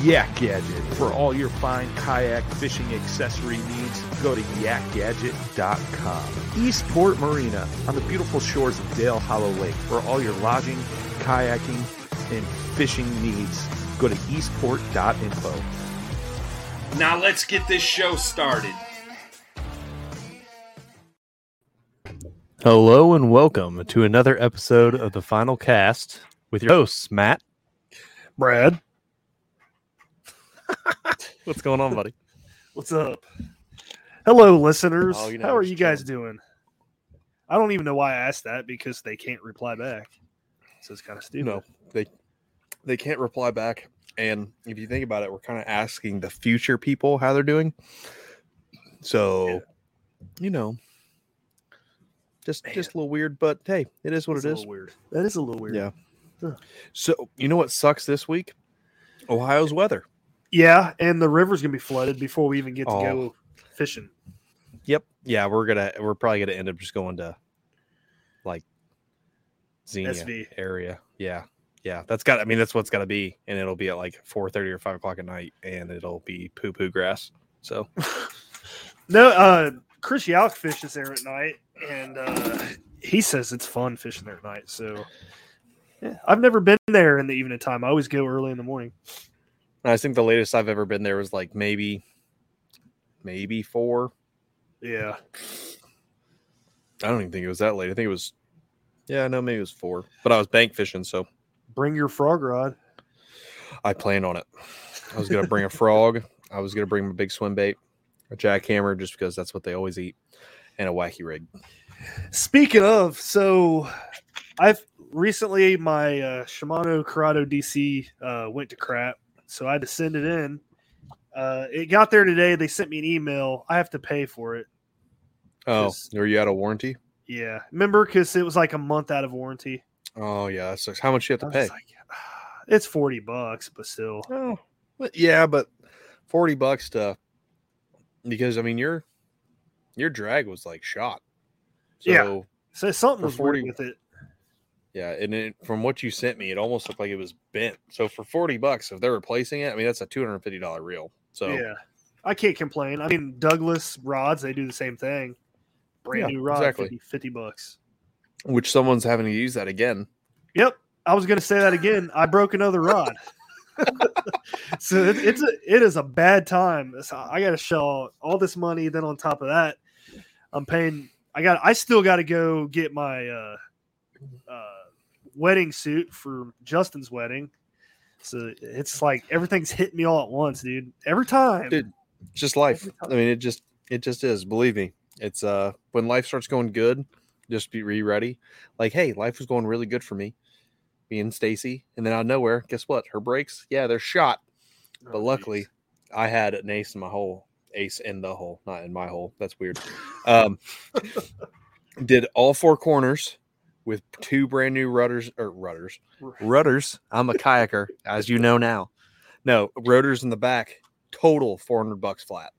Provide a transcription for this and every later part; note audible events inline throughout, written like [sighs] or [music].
Yak Gadget. For all your fine kayak fishing accessory needs, go to yakgadget.com. Eastport Marina on the beautiful shores of Dale Hollow Lake. For all your lodging, kayaking, and fishing needs, go to eastport.info. Now let's get this show started. Hello and welcome to another episode of the Final Cast with your hosts, Matt. Brad. [laughs] What's going on, buddy? What's up? Hello, listeners. Oh, you know, How are you guys doing? I don't even know why I asked that because they can't reply back. So it's kind of stupid. No, they they can't reply back. And if you think about it, we're kind of asking the future people how they're doing. So, Yeah. you know, just just a little weird, but hey, it is what it is. weird. That is a little weird. Yeah. Huh. So, you know what sucks this week? Ohio's weather. Yeah, and the river's gonna be flooded before we even get to Oh. go fishing. Yep. Yeah, we're gonna we're probably gonna end up just going to like Xenia SV. area. Yeah. Yeah. That's got I mean that's what's gotta be. And it'll be at like four thirty or five o'clock at night and it'll be poo poo grass. So [laughs] No, uh Chris Yalk fishes there at night, and uh he says it's fun fishing there at night. So yeah, I've never been there in the evening time. I always go early in the morning. I think the latest I've ever been there was like maybe, maybe four. Yeah. I don't even think it was that late. I think it was, yeah, no, maybe it was four. But I was bank fishing, so Bring your frog rod. I planned on it. I was gonna bring a frog. I was gonna bring my big swim bait, a jackhammer, just because that's what they always eat, and a wacky rig. Speaking of, so I've recently my uh, Shimano Curado DC uh, went to crap, so I had to send it in. Uh, it got there today. They sent me an email. I have to pay for it. Oh, are you out of warranty? Yeah, remember because it was like a month out of warranty. Oh yeah, sucks. How much you have to pay? like, [sighs] it's forty bucks, but still, Oh, but yeah, but forty bucks to because I mean your your drag was like shot. So Yeah. so something was weird 40 with it. Yeah, and it, from what you sent me, it almost looked like it was bent. So for forty bucks, if they're replacing it, I mean that's a two hundred and fifty dollar reel. So Yeah, I can't complain. I mean, Douglas rods they do the same thing. Brand Yeah, new rod, exactly. 50, 50 bucks. which someone's having to use that again. Yep, I was going to say that again. I broke another rod. [laughs] so it, it's a it is a bad time. I got to shell all this money. Then on top of that, I'm paying. I got. I still got to go get my uh, uh, wedding suit for Justin's wedding. So it's like everything's hitting me all at once, dude. Every time. Dude, It's just life. Every I mean, it just it just is. Believe me, it's uh when life starts going good, just be re ready. Like, hey, life was going really good for me, me and Stacy, and then out of nowhere, guess what? Her brakes, yeah, they're shot. But Oh, luckily, I had an ace in my hole, ace in the hole, not in my hole. That's weird. Um, [laughs] did all four corners with two brand new rudders or rudders, rudders. I'm a kayaker, [laughs] as you know now. No rotors in the back. Total 400 bucks flat.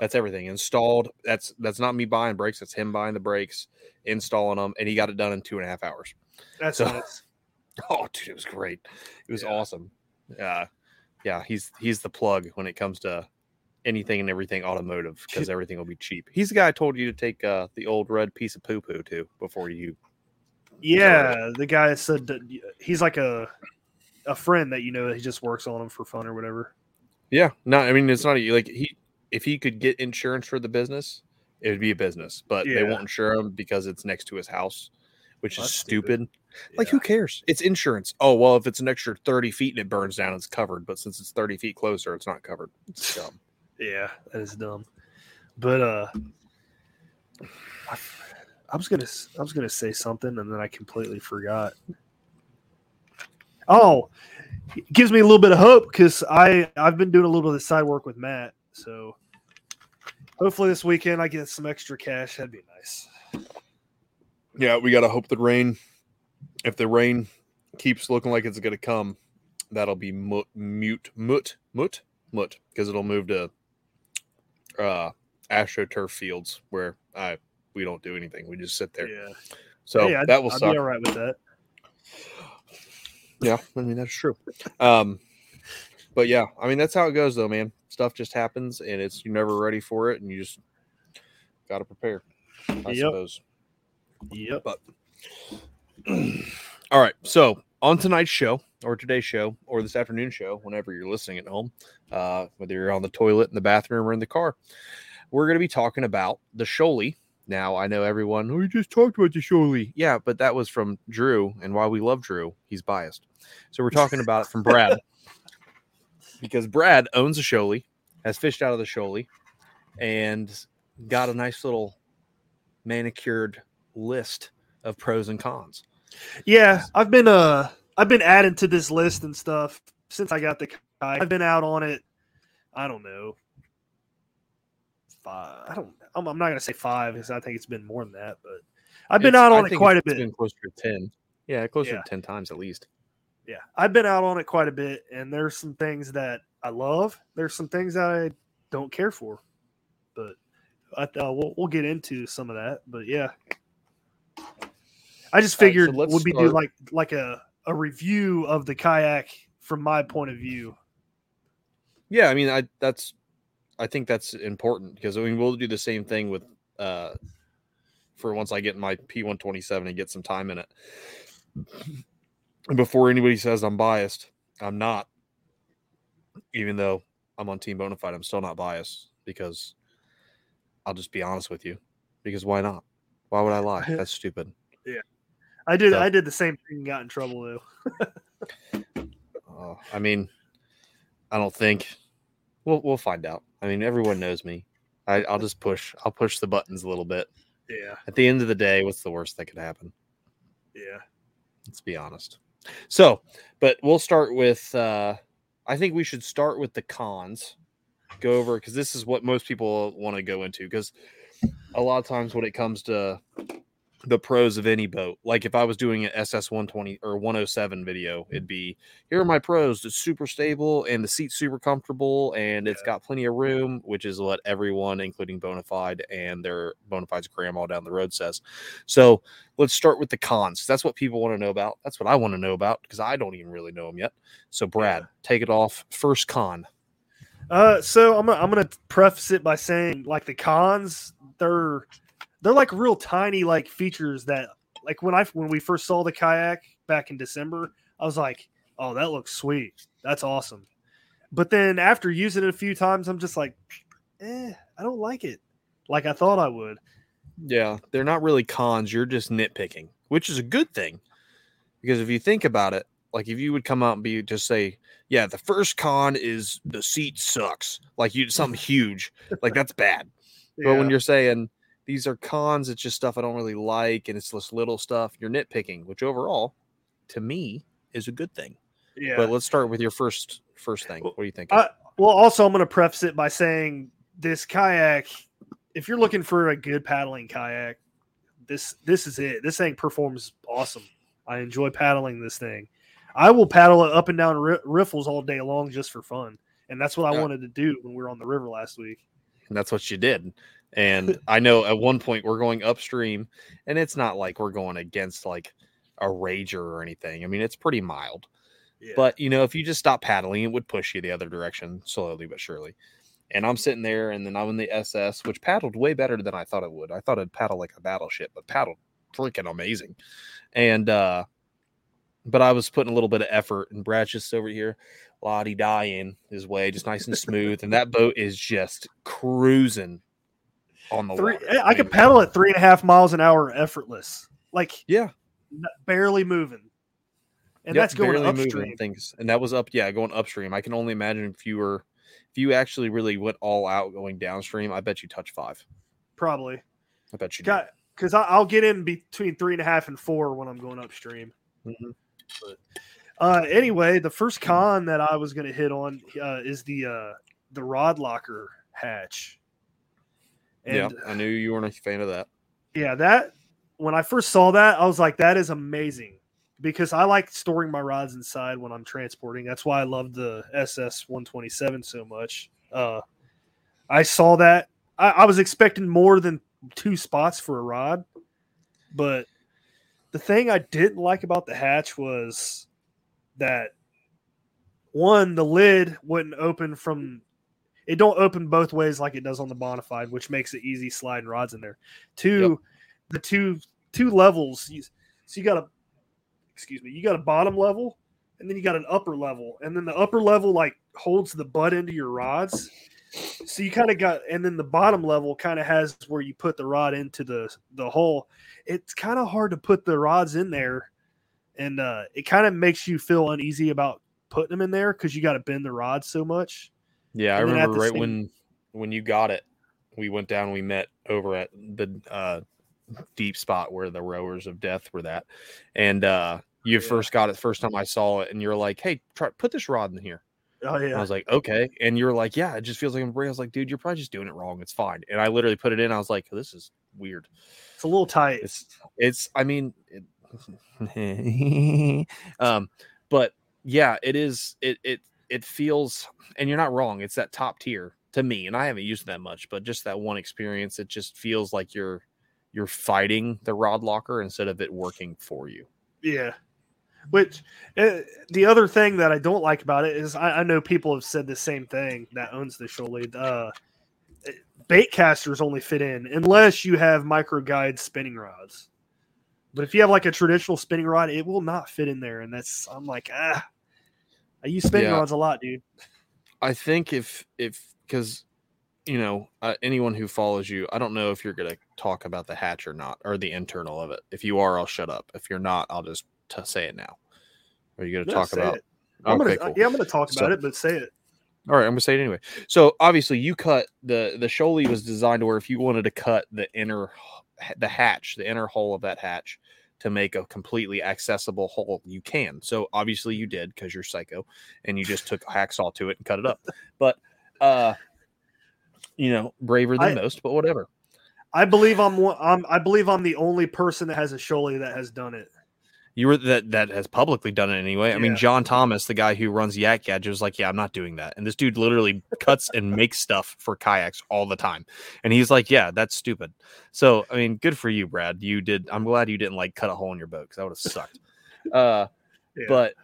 That's everything installed. That's that's not me buying brakes. That's him buying the brakes, installing them, and he got it done in two and a half hours. That's so- nice. [laughs] Oh, dude, it was great. It was Yeah. awesome. Uh, yeah, he's he's the plug when it comes to anything and everything automotive because everything will be cheap. He's the guy I told you to take uh, the old red piece of poo poo to before you. Yeah, the guy said that he's like a a friend that you know. He just works on them for fun or whatever. Yeah, no, I mean it's not like he if he could get insurance for the business, it would be a business, but they won't insure him because it's next to his house, which That's is stupid. stupid. Like Yeah. who cares? It's insurance. Oh well, if it's an extra thirty feet and it burns down, it's covered. But since it's thirty feet closer, it's not covered. It's dumb. Yeah, that is dumb. But uh, I, I was gonna I was gonna say something and then I completely forgot. Oh, gives me a little bit of hope because I I've been doing a little bit of side work with Matt, so hopefully this weekend I get some extra cash. That'd be nice. Yeah, we gotta hope the rain. If the rain keeps looking like it's gonna come, that'll be mut, mute, mut, mut, mut, because it'll move to uh astroturf fields where I we don't do anything. We just sit there. Yeah, So Hey, I'd, that will I'd suck. be all right with that. Yeah, I mean that's true. Um, but yeah, I mean that's how it goes though, man. Stuff just happens, and it's you're never ready for it, and you just got to prepare. I Yep. suppose. Yep. But [clears throat] all right, so on tonight's show, or today's show, or this afternoon show, whenever you're listening at home, uh, whether you're on the toilet, in the bathroom, or in the car, we're going to be talking about the Shoalie. Now I know everyone. Oh, you just talked about the Shoalie. Yeah, but that was from Drew, and while we love Drew, he's biased. So we're talking about it from Brad [laughs] because Brad owns a Shoalie, has fished out of the Shoalie, and got a nice little manicured list of pros and cons. Yeah, I've been uh I've been adding to this list and stuff since I got the. I've been out on it. I don't know. Five. I don't. I'm, I'm not gonna say five because I think it's been more than that. But I've been It's- out I on it think quite a bit. Been closer to ten. Yeah, closer Yeah. to ten times at least. Yeah, I've been out on it quite a bit, and there's some things that I love. There's some things that I don't care for, but I, uh, we'll we'll get into some of that. But yeah, I just All right, so figured would be do start- like like a a review of the kayak from my point of view. Yeah, I mean, I that's I think that's important because I mean we'll do the same thing with uh for once I get my P one twenty seven and get some time in it. And before anybody says I'm biased, I'm not. Even though I'm on Team Bonafide, I'm still not biased because I'll just be honest with you. Because why not? Why would I lie? [laughs] That's stupid. Yeah, I did So- I did the same thing, and got in trouble though. Uh, [laughs] I mean, I don't think we'll we'll find out. I mean, everyone knows me. I, I'll just push. I'll push the buttons a little bit. Yeah, At the end of the day, what's the worst that could happen? yeah. Let's be honest. So, but we'll start with. uh I think we should start with the cons. Go over because this is what most people want to go into. Because a lot of times when it comes to the pros of any boat, like if I was doing an SS 120 or 107 video, it'd be here are my pros. It's super stable and the seat's super comfortable and it's got plenty of room, which is what everyone, including Bonafide and their Bonafide's grandma down the road says. So let's start with the cons. That's what people want to know about. That's what I want to know about because I don't even really know them yet. So Brad, take it off. First con. Uh, so I'm I'm gonna preface it by saying like the cons, they're they're like real tiny like features that like when I when we first saw the kayak back in December, I was like, oh, that looks sweet, that's awesome. But then after using it a few times, I'm just like, eh, I don't like it, like I thought I would. Yeah, they're not really cons. You're just nitpicking, which is a good thing. Because if you think about it, like if you would come out and be just say, yeah, the first con is the seat sucks. Like you something [laughs] huge. Like that's bad. But when you're saying, these are cons. It's just stuff I don't really like, and it's just little stuff. You're nitpicking, which overall, to me, is a good thing. Yeah. But let's start with your first first thing. What do you think? I- well, also, I'm going to preface it by saying this kayak. If you're looking for a good paddling kayak, this this is it. This thing performs awesome. I enjoy paddling this thing. I will paddle it up and down ri- riffles all day long just for fun, and that's what I Yeah. wanted to do when we were on the river last week. and that's what you did. And [laughs] I know at one point we're going upstream, and it's not like we're going against like a rager or anything. I mean, it's pretty mild. Yeah. But you know, if you just stop paddling, it would push you the other direction slowly but surely. And I'm sitting there, and then I'm in the SS, which paddled way better than I thought it would. I thought it'd paddle like a battleship, but paddled freaking amazing. And uh but I was putting a little bit of effort, and Brad's just over here, lottie dying his way, just nice and [laughs] smooth. and that boat is just cruising on the three, water. I could mean, paddle at three and a half miles an hour effortless, like Yeah, n- barely moving, and Yep, that's going upstream. things, and that was up. Yeah, going upstream. I can only imagine if you were, if you actually really went all out going downstream. I bet you touch five. Probably. I bet you. did. because I'll get in between three and a half and four when I'm going upstream. Mhm. But uh, anyway, the first con that I was going to hit on uh, is the uh, the rod locker hatch. And yeah, I knew you weren't a fan of that. yeah, that when I first saw that, I was like, that is amazing because I like storing my rods inside when I'm transporting. That's why I love the SS 127 so much. Uh, I saw that. I, I was expecting more than two spots for a rod, but the thing I didn't like about the hatch was that one, the lid wouldn't open from it don't open both ways like it does on the Bonafide, which makes it easy sliding rods in there. Two, the two two levels. You, so you got a excuse me, you got a bottom level, and then you got an upper level, and then the upper level like holds the butt into your rods. So you kind of got, and then the bottom level kind of has where you put the rod into the the hole. It's kind of hard to put the rods in there, and uh, it kind of makes you feel uneasy about putting them in there because you got to bend the rods so much. Yeah, I And at remember right same- when when you got it, we went down. We met over at the uh, deep spot where the rowers of death were that, and uh, you Yeah. first got it first time I saw it, and you're like, "Hey, try put this rod in here." Oh And I was like, "Okay," and you're like, "Yeah, it just feels like I'm." I was like, "Dude, you're probably just doing it wrong. It's fine." And I literally put it in. I was like, "This is weird." it's a little tight. It's it's I mean it, [laughs] um but yeah, it is it it it feels and you're not wrong. It's that top tier to me and I haven't used that much, but just that one experience it just feels like you're you're fighting the rod locker instead of it working for you. Yeah. Which uh, the other thing that I don't like about it is I, I know people have said the same thing that owns the Shoalie. Uh, bait casters only fit in unless you have micro guide spinning rods. But if you have like a traditional spinning rod, it will not fit in there. And that's I'm like ah, I use spinning Yeah. rods a lot, dude. I think if if because you know uh, anyone who follows you, I don't know if you're gonna talk about the hatch or not, or the internal of it. If you are, I'll shut up. If you're not, I'll just t- say it now. Are you gonna talk about? it. I'm Okay, gonna, cool. yeah, I'm gonna talk about So- it, but say it. All right, I'm gonna say it anyway. So obviously, you cut the the Shoalie was designed to where if you wanted to cut the inner the hatch, the inner hole of that hatch to make a completely accessible hole, you can. So obviously, you did because you're psycho, and you just took a hacksaw to it and cut it up. But uh, you know, braver than I- most, but whatever. I believe I'm. I'm, I believe I'm the only person that has a Shoalie that has done it. You were that that has publicly done it anyway. I mean, John Thomas, the guy who runs Yak Gadget, was like, "Yeah, I'm not doing that." And this dude literally [laughs] cuts and makes stuff for kayaks all the time, and he's like, "Yeah, that's stupid." So, I mean, good for you, Brad. You did. I'm glad you didn't like cut a hole in your boat because that would have sucked. [laughs] uh, Yeah. but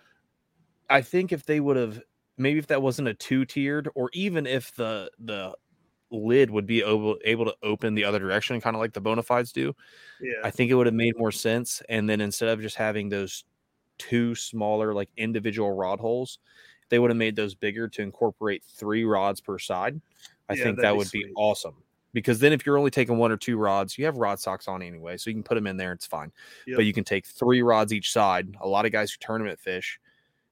I think if they would have, maybe if that wasn't a two tiered, or even if the the lid would be able, able to open the other direction, kind of like the bona fides do, yeah, I think it would have made more sense. And then instead of just having those two smaller, like individual rod holes, they would have made those bigger to incorporate three rods per side. I Yeah, think that'd be would be awesome. Because then, if you're only taking one or two rods, you have rod socks on anyway, so you can put them in there. It's fine. Yep. But you can take three rods each side. A lot of guys who tournament fish,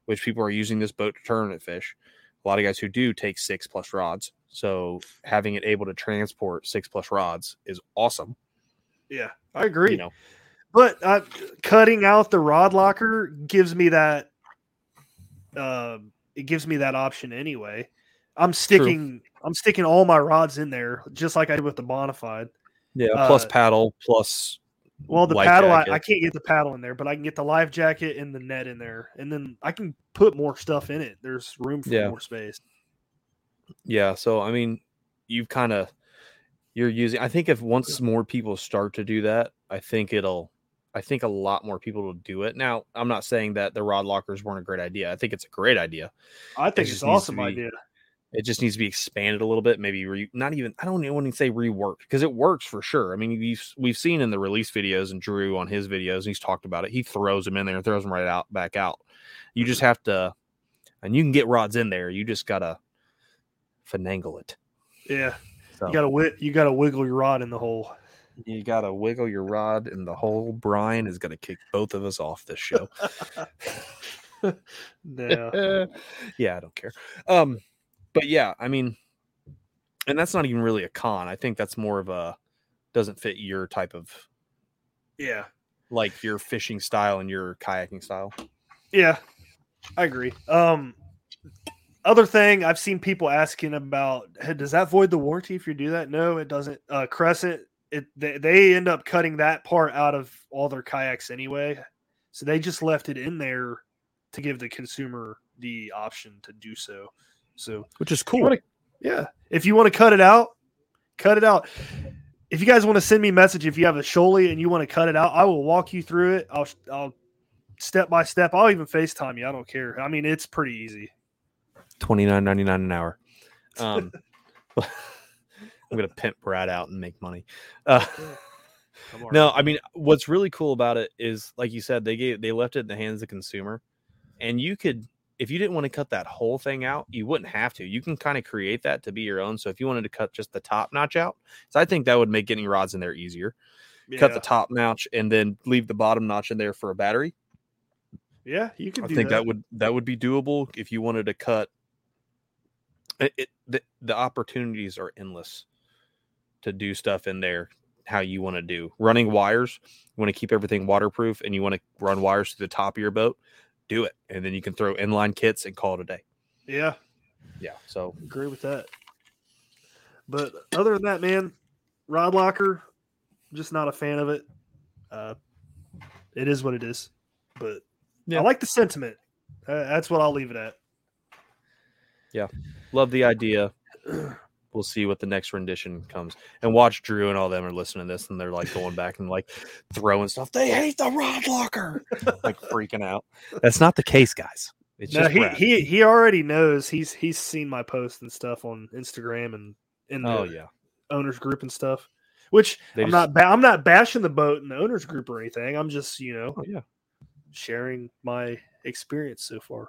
which people are using this boat to tournament fish, a lot of guys who do take six plus rods. So having it able to transport six plus rods is awesome. Yeah, I agree. You know, But uh, cutting out the rod locker gives me that. Uh, it gives me that option anyway. I'm sticking. I'm sticking all my rods in there, just like I did with the Bonafide. yeah. plus Uh, paddle, plus Well, the paddle, I. I can't get the paddle in there, but I can get the life jacket and the net in there, and then I can put more stuff in it. There's room for Yeah. more space. Yeah, so I mean, you've kind of you're using. I think if once more people start to do that, I think it'll. I think a lot more people will do it. Now, I'm not saying that the rod lockers weren't a great idea. I think it's a great idea. I think it's an awesome be- idea. It just needs to be expanded a little bit. Maybe re, not even. I don't even want to say reworked because it works for sure. I mean, we've we've seen in the release videos and Drew on his videos, and he's talked about it. He throws them in there and throws them right out back out. You just mm-hmm. have to, and you can get rods in there. You just gotta finagle it. Yeah, So. you gotta wi- you gotta wiggle your rod in the hole. You gotta wiggle your rod, and the whole Brian is gonna kick both of us off this show. [laughs] No, [laughs] yeah, I don't care. Um, but yeah, I mean, and that's not even really a con. I think that's more of a doesn't fit your type of yeah, like your fishing style and your kayaking style. yeah, I agree. Um, other thing I've seen people asking about: hey, Does that void the warranty if you do that? No, it doesn't. Uh, Crescent, it they, they end up cutting that part out of all their kayaks anyway, so they just left it in there to give the consumer the option to do so. So Which is you wanna- yeah. If you want to cut it out, cut it out. If you guys want to send me a message, if you have a Shoalie and you want to cut it out, I will walk you through it. I'll I'll step by step. I'll even FaceTime you. I don't care. I mean, it's pretty easy. Twenty nine ninety nine an hour. [laughs] Um, I'm gonna pimp Brad out and make money. Uh, no. I mean, what's really cool about it is, like you said, they gave they left it in the hands of the consumer, and you could, if you didn't want to cut that whole thing out, you wouldn't have to. You can kind of create that to be your own. So if you wanted to cut just the top notch out, so I think that would make getting rods in there easier. Cut the top notch and then leave the bottom notch in there for a battery. Yeah, you can I do think that. that would that would be doable if you wanted to cut. It, it the, the opportunities are endless to do stuff in there how you want to do running wires. You want to keep everything waterproof and you want to run wires to the top of your boat. Do it, and then you can throw inline kits and call it a day. Yeah, Yeah. So agree with that. But other than that, man, rod locker, just not a fan of it. Uh, it is what it is. But Yeah. I like the sentiment. Uh, that's what I'll leave it at. [clears throat] love the idea. We'll see what the next rendition comes. And watch Drew and all them are listening to this and they're like going back and like throwing stuff. They hate the rod locker. [laughs] like freaking out. That's not the case, guys. It's No, just he, Brad. he he already knows. He's he's seen my posts and stuff on Instagram and in oh, the Oh yeah. owners group and stuff. Which They I'm just- not ba- I'm not bashing the boat in the owners group or anything. I'm just you know Oh yeah. sharing my experience so far.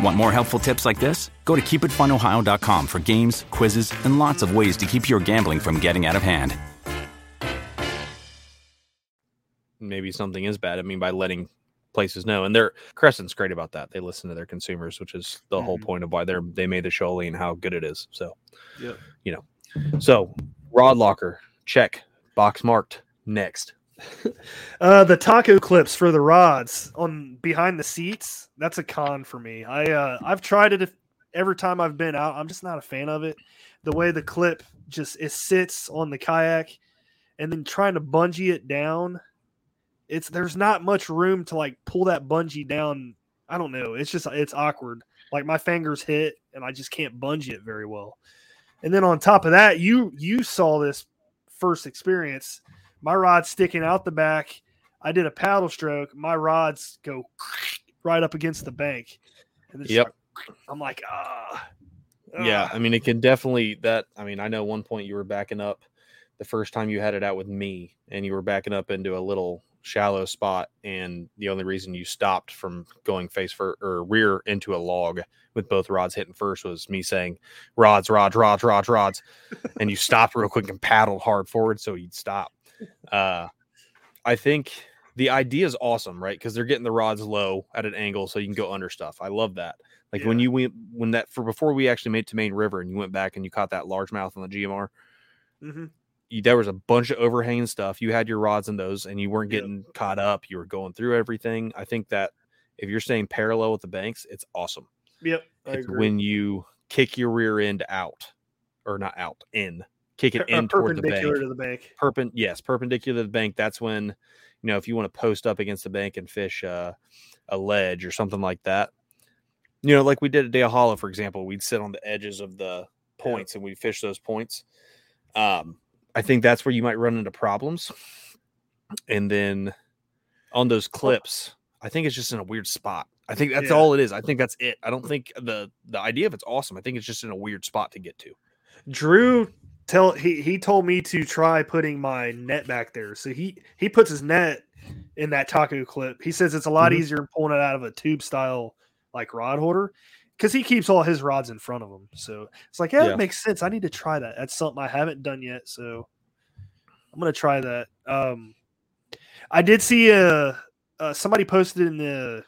Want more helpful tips like this? Go to keepitfunohio.com for games, quizzes, and lots of ways to keep your gambling from getting out of hand. maybe something is bad. I mean, by letting places know, and they're Crescent's great about that. They listen to their consumers, which is the whole Mhm. point of why they're they made the Shoalie and how good it is. So, Yep. you know, so rod locker check, box marked. Next, [laughs] Uh, the taco clips for the rods on behind the seats. That's a con for me. I uh, I've tried it every time I've been out. I'm just not a fan of it. The way the clip just it sits on the kayak, and then trying to bungee it down, it's there's not much room to like pull that bungee down. I don't know. It's just it's awkward. Like my fingers hit and I just can't bungee it very well. And then on top of that, you you saw this first experience. My rod's sticking out the back. I did a paddle stroke. My rods go right up against the bank. And Yep. like- I'm like, ah. Yeah, ah." I mean, it can definitely that. I mean, I know one point you were backing up the first time you had it out with me, and you were backing up into a little shallow spot, and the only reason you stopped from going face for or rear into a log with both rods hitting first was me saying rods, rods, rods, rods, rods, and you stopped real quick and paddled hard forward so you'd stop. Uh, I think the idea is awesome, right? Because they're getting the rods low at an angle so you can go under stuff. I love that. Like when you went when that for before we actually made to Main River and you went back and you caught that largemouth on the GMR, Mhm. you, there was a bunch of overhanging stuff. You had your rods in those and you weren't getting caught up. You were going through everything. I think that if you're staying parallel with the banks, it's awesome. Yep. It's when you kick your rear end out or not out in, kick it Per- uh, in toward the bank. perpendicular to the bank. perpen yes perpendicular to the bank that's when you know if you want to post up against the bank and fish uh, a ledge or something like that. You know like we did at Dale Hollow for example we'd sit on the edges of the points and we'd fish those points. Um i think that's where you might run into problems. And then on those clips i think it's just in a weird spot. I think that's Yeah. all it is. I think that's it. I don't think the the idea of it's awesome. I think it's just in a weird spot to get to. Drew tell he he told me to try putting my net back there. So he he puts his net in that taco clip. He says it's a lot Mhm. easier than pulling it out of a tube style like rod holder because he keeps all his rods in front of him. So it's like, yeah, Yeah. that makes sense. I need to try that. That's something I haven't done yet. So I'm gonna try that. Um, I did see a uh, somebody posted in the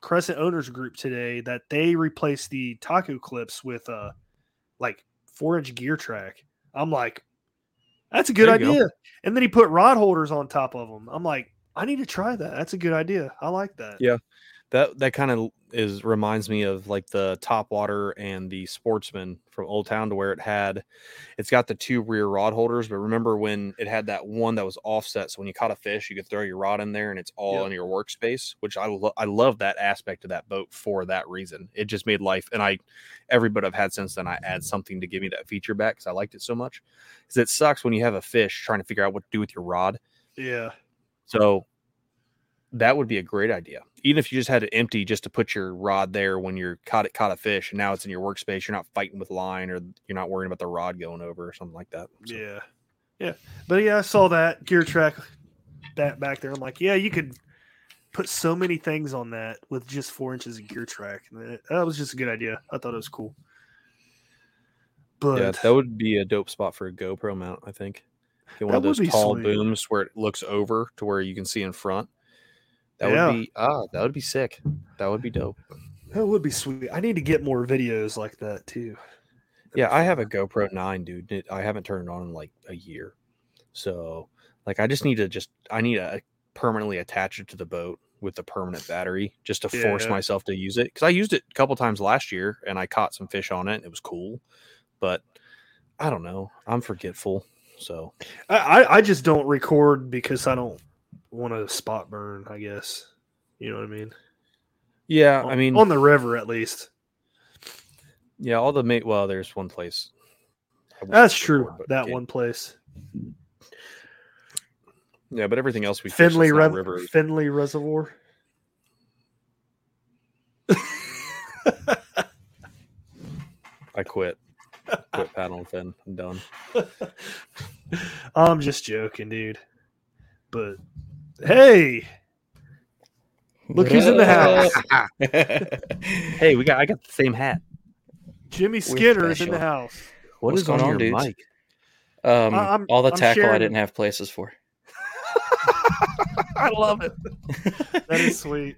Crescent owners group today that they replaced the taco clips with uh like four inch gear track. I'm like, that's a good you go. idea. And then he put rod holders on top of them. I'm like, I need to try that. That's a good idea. I like that. Yeah. That that kind of is reminds me of like the top water and the sportsman from old town to where it had it's got the two rear rod holders but remember when it had that one that was offset so when you caught a fish you could throw your rod in there and it's all Yep. in your workspace which i lo- i love that aspect of that boat for that reason it just made life and i every boat i've had since then i add something to give me that feature back because i liked it so much because it sucks when you have a fish trying to figure out what to do with your rod Yeah. so that would be a great idea. Even if you just had it empty just to put your rod there when you're caught it caught a fish and now it's in your workspace, you're not fighting with line or you're not worrying about the rod going over or something like that. So, Yeah. Yeah. But yeah, I saw that gear track that back there. I'm like, yeah, you could put so many things on that with just four inches of gear track. And that- was just a good idea. I thought it was cool. But yeah, that would be a dope spot for a GoPro mount, I think. Get one That of those tall sweet. booms where it looks over to where you can see in front. That Yeah. would be ah, that would be sick. That would be dope. that would be sweet. I need to get more videos like that too. Yeah, I have a [laughs] GoPro 9, dude. It, I haven't turned it on in like a year. So, like, I just need to just, I need to permanently attach it to the boat with the permanent battery just to force myself to use it. Because I used it a couple times last year and I caught some fish on it. And it was cool. But I don't know. I'm forgetful. So, I, I just don't record because I don't want to spot burn, I guess. You know what I mean? yeah, I mean, on the river at least. yeah, all the mate, well, there's one place. That's true. but That yeah. one place. Yeah, but everything else we fish Findlay, Rev- river. Findlay Reservoir. [laughs] I quit. quit paddling fin. I'm done. [laughs] I'm just joking, dude. But hey, look who's in the house. [laughs] Hey, we got, I got the same hat. Jimmy Skinner is in the house. What What's is going on dude? your dudes? mic? Um, I- I'm- all the I'm tackle I didn't have places for. [laughs] I love it. [laughs] That is sweet.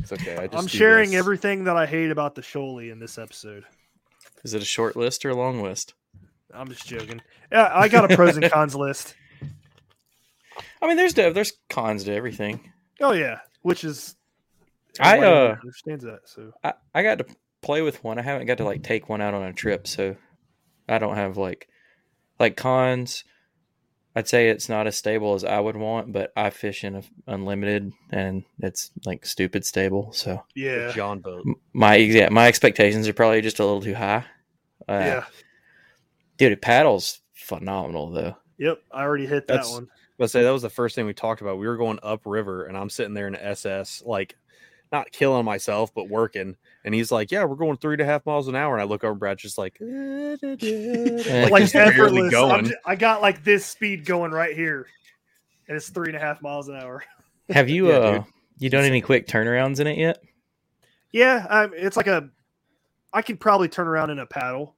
It's okay. I just I'm sharing this. everything that I hate about the Shoalie in this episode. Is it a short list or a long list? I'm just joking. Yeah, I got a pros and cons list. I mean, there's there's cons to everything. Oh yeah, which is I, uh, understands that. So I, I got to play with one. I haven't got to like take one out on a trip, so I don't have like like cons. I'd say it's not as stable as I would want, but I fish in a unlimited and it's like stupid stable. So Yeah. John boat. my yeah, my expectations are probably just a little too high. Uh, yeah. dude, it paddles phenomenal though. Yep. I already hit that one. Let's say that was the first thing we talked about. We were going upriver, and I'm sitting there in the SS, like not killing myself, but working. And he's like, "Yeah, we're going three and a half miles an hour." And I look over, Brad's just like, [laughs] [laughs] like, Like just barely effortless. I'm going. I got like this speed going right here, and it's three and a half miles an hour. [laughs] Have you Yeah, uh dude. you done any quick turnarounds in it yet? Yeah, um, it's like a. I can probably turn around in a paddle,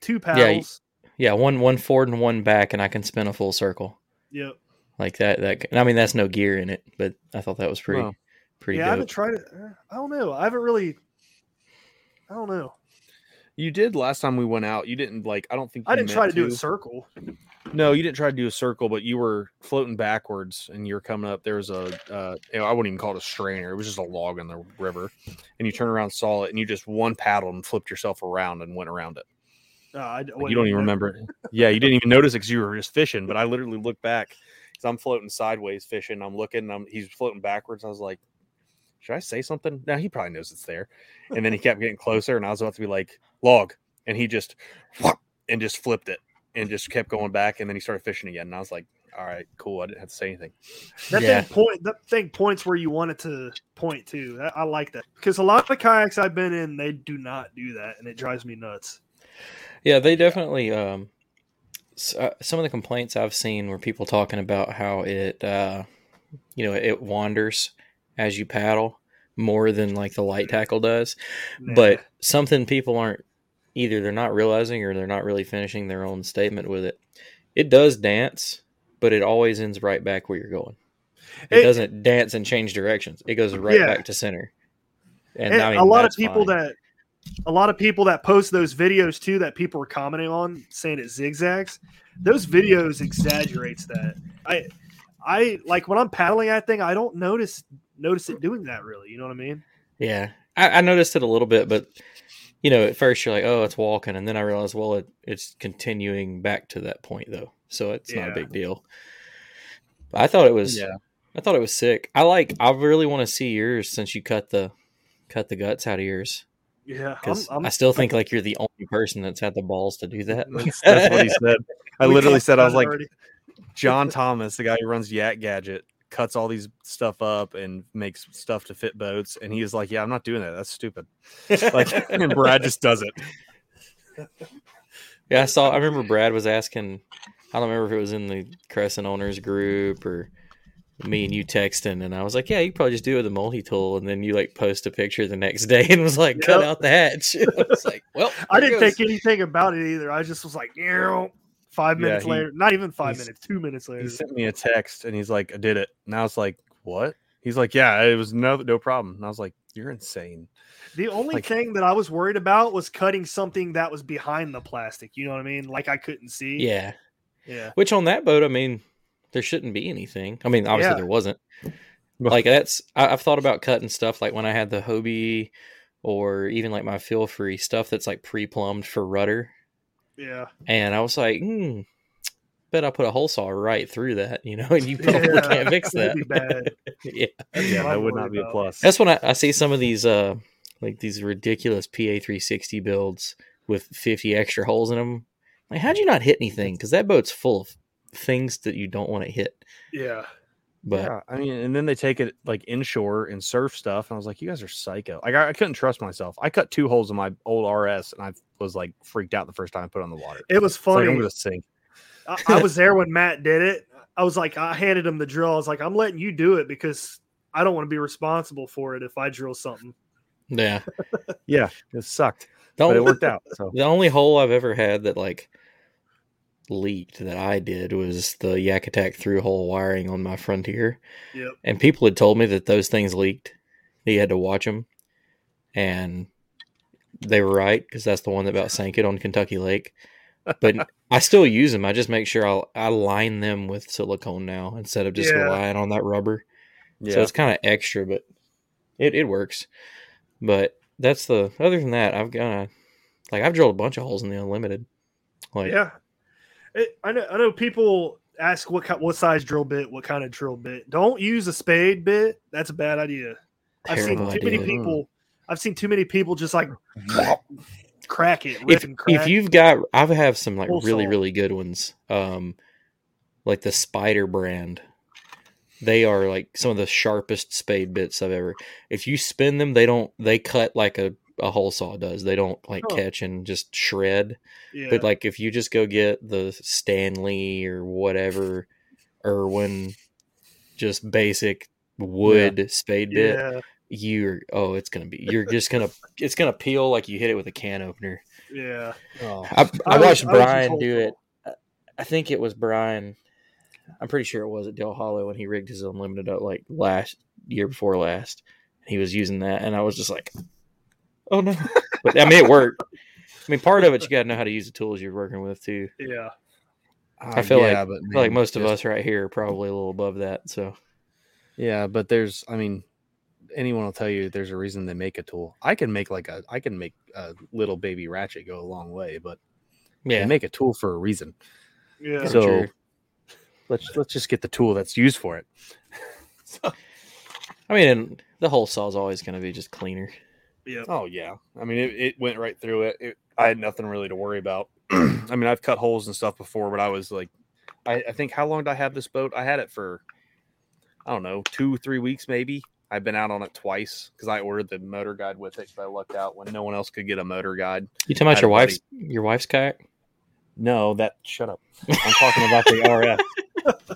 two you- paddles. Yeah, one one forward and one back, and I can spin a full circle Yep. Like that. That I mean, that's no gear in it, but I thought that was pretty Wow. pretty Yeah, I haven't tried it. uh, I don't know. I haven't really. I don't know. You did last time we went out. You didn't like. I don't think I didn't try to meant do a circle. No, you didn't try to do a circle, but you were floating backwards, and you're coming up. There was a, uh, you know, I wouldn't even call it a strainer. It was just a log in the river, and you turn around, saw it, and you just one paddle and flipped yourself around and went around it. Uh, I, Like, you don't even remember it. Yeah, you didn't even notice it because you were just fishing. But I literally looked back because I'm floating sideways fishing. I'm looking, I'm, he's floating backwards. I was like, should I say something? Now he probably knows it's there. And then he kept getting closer, and I was about to be like, log, and he just and just flipped it and just kept going back. And then he started fishing again, and I was like, all right, cool. I didn't have to say anything. That Yeah. thing point. That thing points where you want it to point to. That, I like that because a lot of the kayaks I've been in, they do not do that, and it drives me nuts. Yeah, they definitely. Um, s- uh, some of the complaints I've seen were people talking about how it, uh, you know, it wanders as you paddle more than like the light tackle does. Nah. But something people aren't either they're not realizing or they're not really finishing their own statement with it. It does dance, but it always ends right back where you're going. It, It- doesn't dance and change directions. It goes right Yeah. back to center. And, And I mean, a lot of people fine. that a lot of people that post those videos too that people are commenting on saying it zigzags those videos exaggerates that i i like when i'm paddling that thing i don't notice notice it doing that really you know what i mean Yeah, I, I noticed it a little bit, but you know, at first you're like, "Oh, it's walking," and then I realized, well, it, it's continuing back to that point though, so it's not a big deal. I thought it was, Yeah. I thought it was sick. I like, I really want to see yours since you cut the cut the guts out of yours yeah I'm, because I still think like you're the only person that's had the balls to do that. That's, that's what he [laughs] said. I literally said, I was like, already. John Thomas, the guy who runs Yak Gadget, cuts all these stuff up and makes stuff to fit boats. And he was like, Yeah, I'm not doing that. That's stupid. Like, [laughs] [laughs] and Brad just does it. Yeah, I saw. I remember Brad was asking. I don't remember if it was in the Crescent owners group or me and you texting, and I was like, "Yeah, you probably just do it with a multi tool." And then you like post a picture the next day and was like, "Cut Yep. out the hatch." [laughs] I was like, "Well, i didn't goes. think anything about it either i just was like "Ew." five Yeah, minutes he- later not even five minutes two minutes later He sent me a text and he's like, I did it. And I was like, What? He's like, Yeah, it was no no problem. And I was like, You're insane. the only like- thing that i was worried about was cutting something that was behind the plastic you know what i mean like i couldn't see Yeah." yeah Which on that boat, I mean, there shouldn't be anything. I mean, obviously Yeah. there wasn't. Like that's I, I've thought about cutting stuff like when I had the Hobie, or even like my Feelfree stuff that's like pre plumbed for rudder. yeah And I was like, hmm, bet I put a hole saw right through that, you know, and you [laughs] probably Yeah, can't fix that. that'd be bad. [laughs] yeah. Yeah, that would not be a plus. That's when I, I see some of these uh like these ridiculous PA three sixty builds with fifty extra holes in them. Like, how'd you not hit anything? Because that boat's full of things that you don't want to hit. Yeah. But yeah, I mean, and then they take it like inshore and surf stuff, and I was like, "You guys are psycho!" Like, I, I couldn't trust myself. I cut two holes in my old RS, and I was like freaked out the first time I put it on the water. It was It's like, funny. I'm gonna sink. I, I was there [laughs] when Matt did it. I was like, I handed him the drill. I was like, I'm letting you do it because I don't want to be responsible for it if I drill something. yeah, [laughs] Yeah, it sucked, the but it worked out. So the only hole I've ever had that like leaked that I did was the Yak Attack through hole wiring on my Frontier. Yep. and people had told me that those things leaked. He had to watch them, and they were right because that's the one that about sank it on Kentucky Lake. But [laughs] I still use them. I just make sure I'll I line them with silicone now instead of just Yeah. relying on that rubber. yeah, So it's kind of extra, but it it works. But that's the other than that, I've got like I've drilled a bunch of holes in the unlimited. Like yeah. It, I know. I know people ask what what size drill bit, what kind of drill bit. Don't use a spade bit. That's a bad idea. I've seen too many idea. people. I've seen too many people just like crack it, if, crack. if you've got i have some like Full really saw. really good ones um like the spider brand they are like some of the sharpest spade bits i've ever if you spin them they don't they cut like a, a hole saw does they don't like Huh. catch and just shred yeah. but like if you just go get the stanley or whatever irwin just basic wood spade bit yeah, you're oh it's gonna be you're just gonna it's gonna peel like you hit it with a can opener yeah. Oh, I, I, I watched I was Brian hopeful. do it. I- I think it was Brian. I'm pretty sure it was at Dale Hollow when he rigged his unlimited up like last year before last. He was using that, and I was just like, "Oh no!" But I mean, it worked. I mean, part of it you got to know how to use the tools you're working with too. Yeah. I feel like- Uh, but I feel like man, most of us right here are probably a little above that. So Yeah, but there's, I mean, anyone will tell you there's a reason they make a tool. I can make like a, I can make a little baby ratchet go a long way, but yeah, make a tool for a reason. Yeah. So- So let's let's just get the tool that's used for it. [laughs] so, I mean, and the whole saw is always going to be just cleaner. Yeah. Oh yeah, I mean it, it went right through it. it. I had nothing really to worry about. [clears throat] I mean I've cut holes and stuff before, but I was like, I, I think how long did I have this boat? I had it for, I don't know, two three weeks maybe. I've been out on it twice because I ordered the motor guide with it. 'cause I lucked out when no one else could get a motor guide. You talking about your a wife's your wife's kayak? No, that shut up. I'm talking about the [laughs] RS.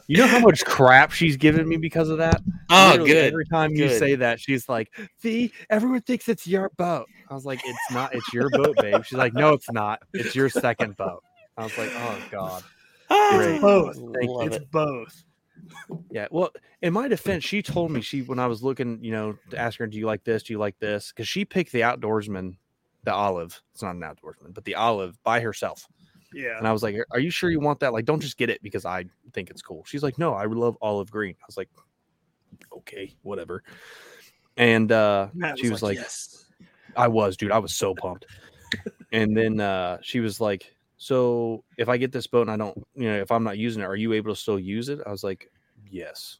You know how much crap she's given me because of that? Oh, Literally good. Every time you say that, she's like, "See, everyone thinks it's your boat." I was like, "It's not. It's your boat, babe." She's like, "No, it's not. It's your second boat." I was like, "Oh God." Ah, it's both. It's it. both. Yeah. Well, in my defense, she told me she when I was looking, you know, to ask her, "Do you like this? Do you like this?" Because she picked the outdoorsman, the olive. It's not an outdoorsman, but the olive by herself. Yeah. And I was like, "Are you sure you want that? Like, don't just get it because I think it's cool." She's like, "No, I love olive green." I was like, "Okay, whatever." And uh, Matt she was like, yes. "I was, dude. I was so pumped." and then uh, she was like, "So if I get this boat and I don't, you know, if I'm not using it, are you able to still use it?" I was like, "Yes,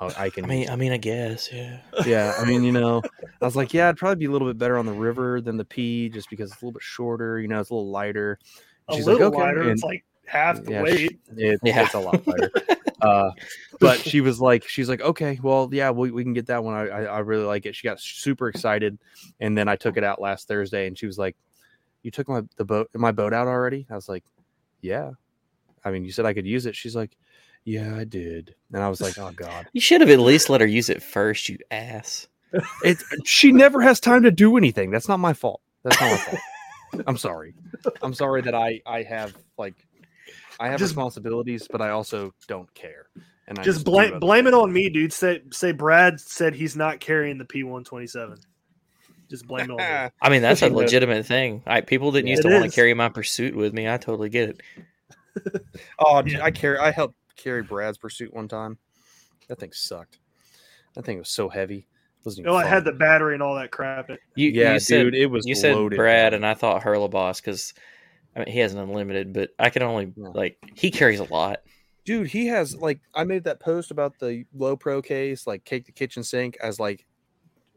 I, I can." I mean. I mean, I guess, yeah. yeah, I mean, you know, I was like, [laughs] yeah, I'd probably be a little bit better on the river than the P, just because it's a little bit shorter. You know, it's a little lighter. A She's like, little "Okay," lighter. It's like half the Yeah, weight. It, Yeah. It's a lot better. uh, [laughs] but she was like, she's like, okay, well, yeah, we, we can get that one. I, I, I really like it. She got super excited. And then I took it out last Thursday and she was like, you took my, the boat, my boat out already? I was like, yeah. I mean, you said I could use it. She's like, yeah, I did. And I was like, oh God. You should have at least let her use it first, you ass. It's she never has time to do anything. That's not my fault. That's not my fault. I'm sorry. I'm sorry that I I have like I have Just- responsibilities, but I also don't care. And I Just blame blame it on me, dude. Say say Brad said he's not carrying the P one twenty seven. Just blame it on me. [laughs] I mean, that's a legitimate thing. I, people didn't Yeah, used to want to carry my pursuit with me. I totally get it. [laughs] Oh, dude, I carry. I helped carry Brad's pursuit one time. That thing sucked. That thing was so heavy. It wasn't You even know, I had the battery and all that crap. It You, Yeah, you said, dude, it was You said Brad, man. and I thought Hurlaboss because I mean he has an unlimited, but I can only Yeah. like he carries a lot. dude. He has like I made that post about the low pro case, like cake the kitchen sink as like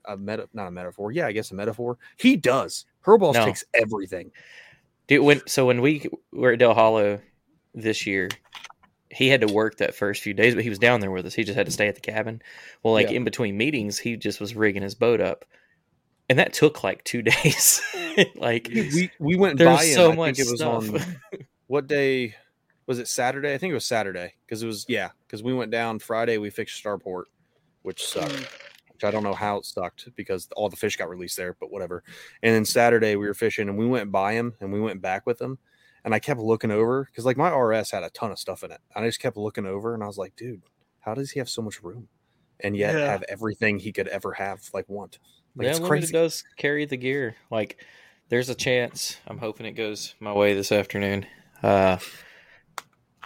a meta, not a metaphor. Yeah, I guess a metaphor. He does. Herboss No. takes everything. Dude, when so when we were at Dale Hollow this year, he had to work that first few days, but he was down there with us. He just had to stay at the cabin. Well, like Yeah. in between meetings, he just was rigging his boat up, and that took like two [laughs] days. [laughs] like we we went there's by him. so I much think it was stuff. on [laughs] what day was it Saturday? I think it was Saturday because it was yeah because we went down Friday. We fixed Starport, which sucked. Mm. Which I don't know how it sucked because all the fish got released there, but whatever. And then Saturday we were fishing and we went by him and we went back with him. And I kept looking over because like my RS had a ton of stuff in it. And I just kept looking over and I was like, dude, how does he have so much room? And yet Yeah. have everything he could ever have, like want. Like yeah, Limited crazy. does carry the gear. Like, there's a chance. I'm hoping it goes my way this afternoon. Uh,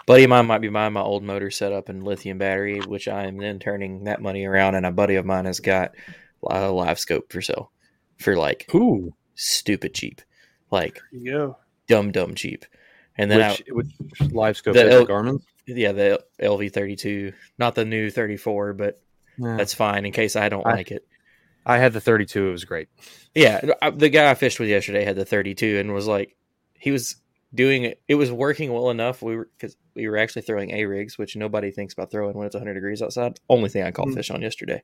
buddy of mine might be buying my old motor setup and lithium battery, which I am then turning that money around. And a buddy of mine has got a live scope for sale for like Ooh. stupid cheap, like There you go. Dumb dumb cheap. And then Which, which live scope The L- Garmin? yeah, the LV thirty two, not the new thirty four, but Yeah. that's fine in case I don't I- like it. I had the 32. It was great. Yeah, I- the guy I fished with yesterday had the 32 and was like, he was doing it. It was working well enough. We were because we were actually throwing a rigs, which nobody thinks about throwing when it's 100 degrees outside. Only thing I caught Mm. fish on yesterday.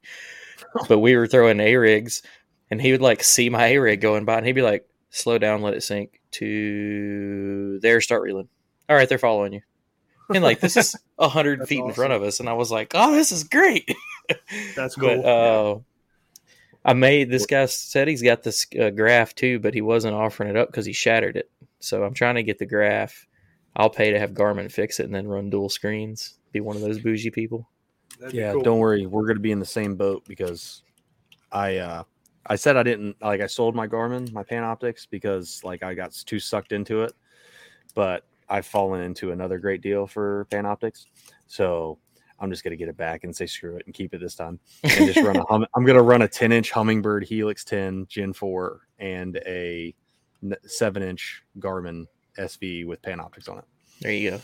but we were throwing a rigs, and he would like see my a rig going by, and he'd be like, "Slow down, let it sink to there, start reeling." All right, they're following you. And like this is [laughs] a hundred That's feet in front of us, and I was like, "Oh, this is great." [laughs] That's [laughs] cool. But uh, I made this guy said he's got this uh, graph too, but he wasn't offering it up because he shattered it. So I'm trying to get the graph. I'll pay to have Garmin fix it and then run dual screens. Be one of those bougie people. That'd Yeah, cool. don't worry. We're going to be in the same boat because I uh I said I didn't like I sold my Garmin, my Panoptix because like I got too sucked into it. But I've fallen into another great deal for Panoptix. So I'm just going to get it back and say screw it and keep it this time. And just run a [laughs] hum- I'm going to run a 10-inch Humminbird Helix 10 Gen 4 and a 7-inch Garmin SV with Panoptix on it. There you go.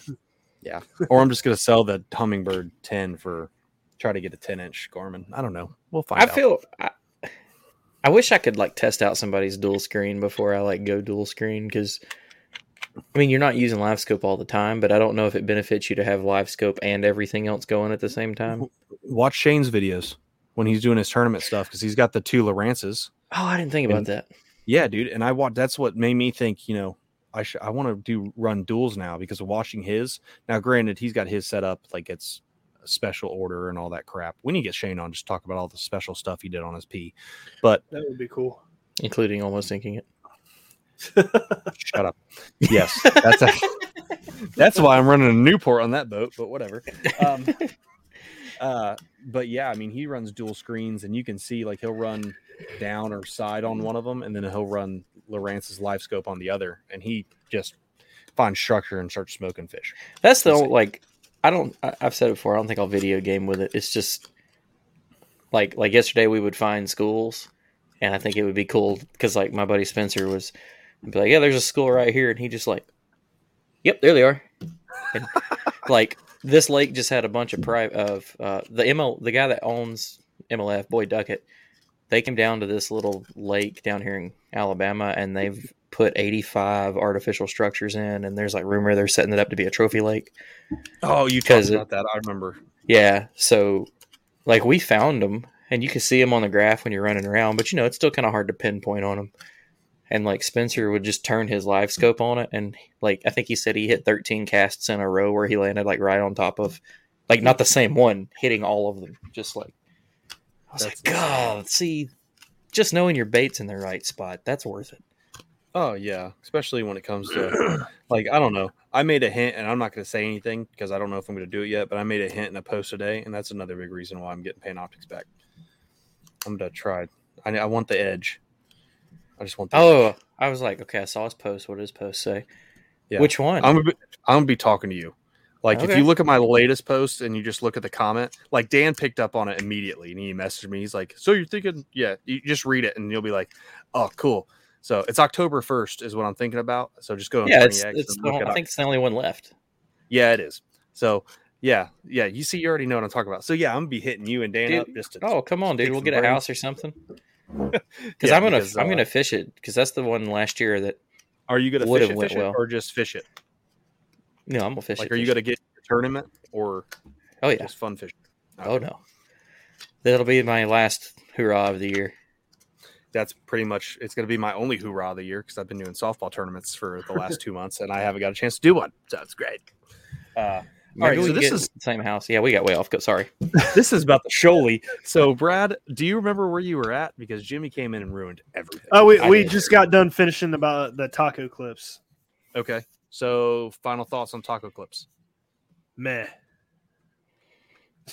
Yeah. Or I'm just going to sell the Humminbird 10 for try to get a 10 inch Garmin. I don't know. We'll find I out. feel. I, I wish I could like test out somebody's dual screen before I like go dual screen because. I mean, you're not using live scope all the time, but I don't know if it benefits you to have live scope and everything else going at the same time. watch Shane's videos when he's doing his tournament stuff because he's got the two Lowrances. Oh, I didn't think about And- that. Yeah, dude. And I watched. That's what made me think. You know, I should. I want to do run duels now because of watching his. Now, granted, he's got his set up like it's a special order and all that crap. We need to get Shane on just talk about all the special stuff he did on his P. But That would be cool. including almost sinking it. [laughs] shut up. Yes, that's a, [laughs] that's why I'm running a Newport on that boat. But whatever. Um, [laughs] uh, but yeah, I mean, he runs dual screens, and you can see like he'll run down or side on one of them, and then he'll run Lowrance's live scope on the other, and he just finds structure and starts smoking fish. That's the That's like I don't. I, I've said it before. I don't think I'll video game with it. It's just like like yesterday we would find schools, and I think it would be cool because like my buddy Spencer was be like, yeah, there's a school right here, and he just like, yep, there they are. And, [laughs] like this lake just had a bunch of private of uh, the ML the guy that owns MLF Boyd Duckett. They came down to this little lake down here in Alabama, and they've put 85 artificial structures in, and there's like rumor they're setting it up to be a trophy lake. Oh, you talked it- about that. I remember. Yeah, so like we found them, and you can see them on the graph when you're running around, but you know it's still kind of hard to pinpoint on them. And like Spencer would just turn his live scope on it, and like I think he said he hit 13 casts in a row where he landed like right on top of, like not the same one, hitting all of them, just like. I was That's like, God, see, just knowing your bait's in the right spot, that's worth it. Oh yeah, especially when it comes to [clears throat] like I don't know. I made a hint, and I'm not going to say anything because I don't know if I'm going to do it yet. But I made a hint in a post today, and that's another big reason why I'm getting Panoptix back. I'm gonna try. I I want the edge. I just want. The oh, edge. Oh, I was like, okay, I saw his post. What did his post say? Yeah. Which one? I'm gonna be, I'm gonna be talking to you. Like if you look at my latest post and you just look at the comment, like Dan picked up on it immediately and he messaged me. He's like, "So you're thinking? Yeah." You just read it and you'll be like, "Oh, cool." So it's October first is what I'm thinking about. So just go. on yeah, 20 it's, it's the, it I think it's the only one left. Yeah, it is. So yeah, yeah. You see, you already know what I'm talking about. So yeah, I'm gonna be hitting you and Dan Dude, up just to. Oh, come on, dude. We'll get a house or something. [laughs] Because Yeah, I'm gonna because, I'm uh, gonna fish it because that's the one last year that Are you gonna fish it, fish it well. or just fish it? no, I'm gonna fish Like, it. are you gonna get a tournament or. Oh yeah. just fun fishing? Oh no. That'll be my last hurrah of the year. That's pretty much it's going to be my only hoorah of the year because I've been doing softball tournaments for the last two months and I haven't got a chance to do one. So it's great. Uh, Maybe right, so this is- the same house. Yeah, we got way off. Sorry. [laughs] this is about the Shoalie. So Brad, do you remember where you were at? Because Jimmy came in and ruined everything. Oh, we, I we just got done finishing about the taco clips. Okay. So final thoughts on taco clips. Meh,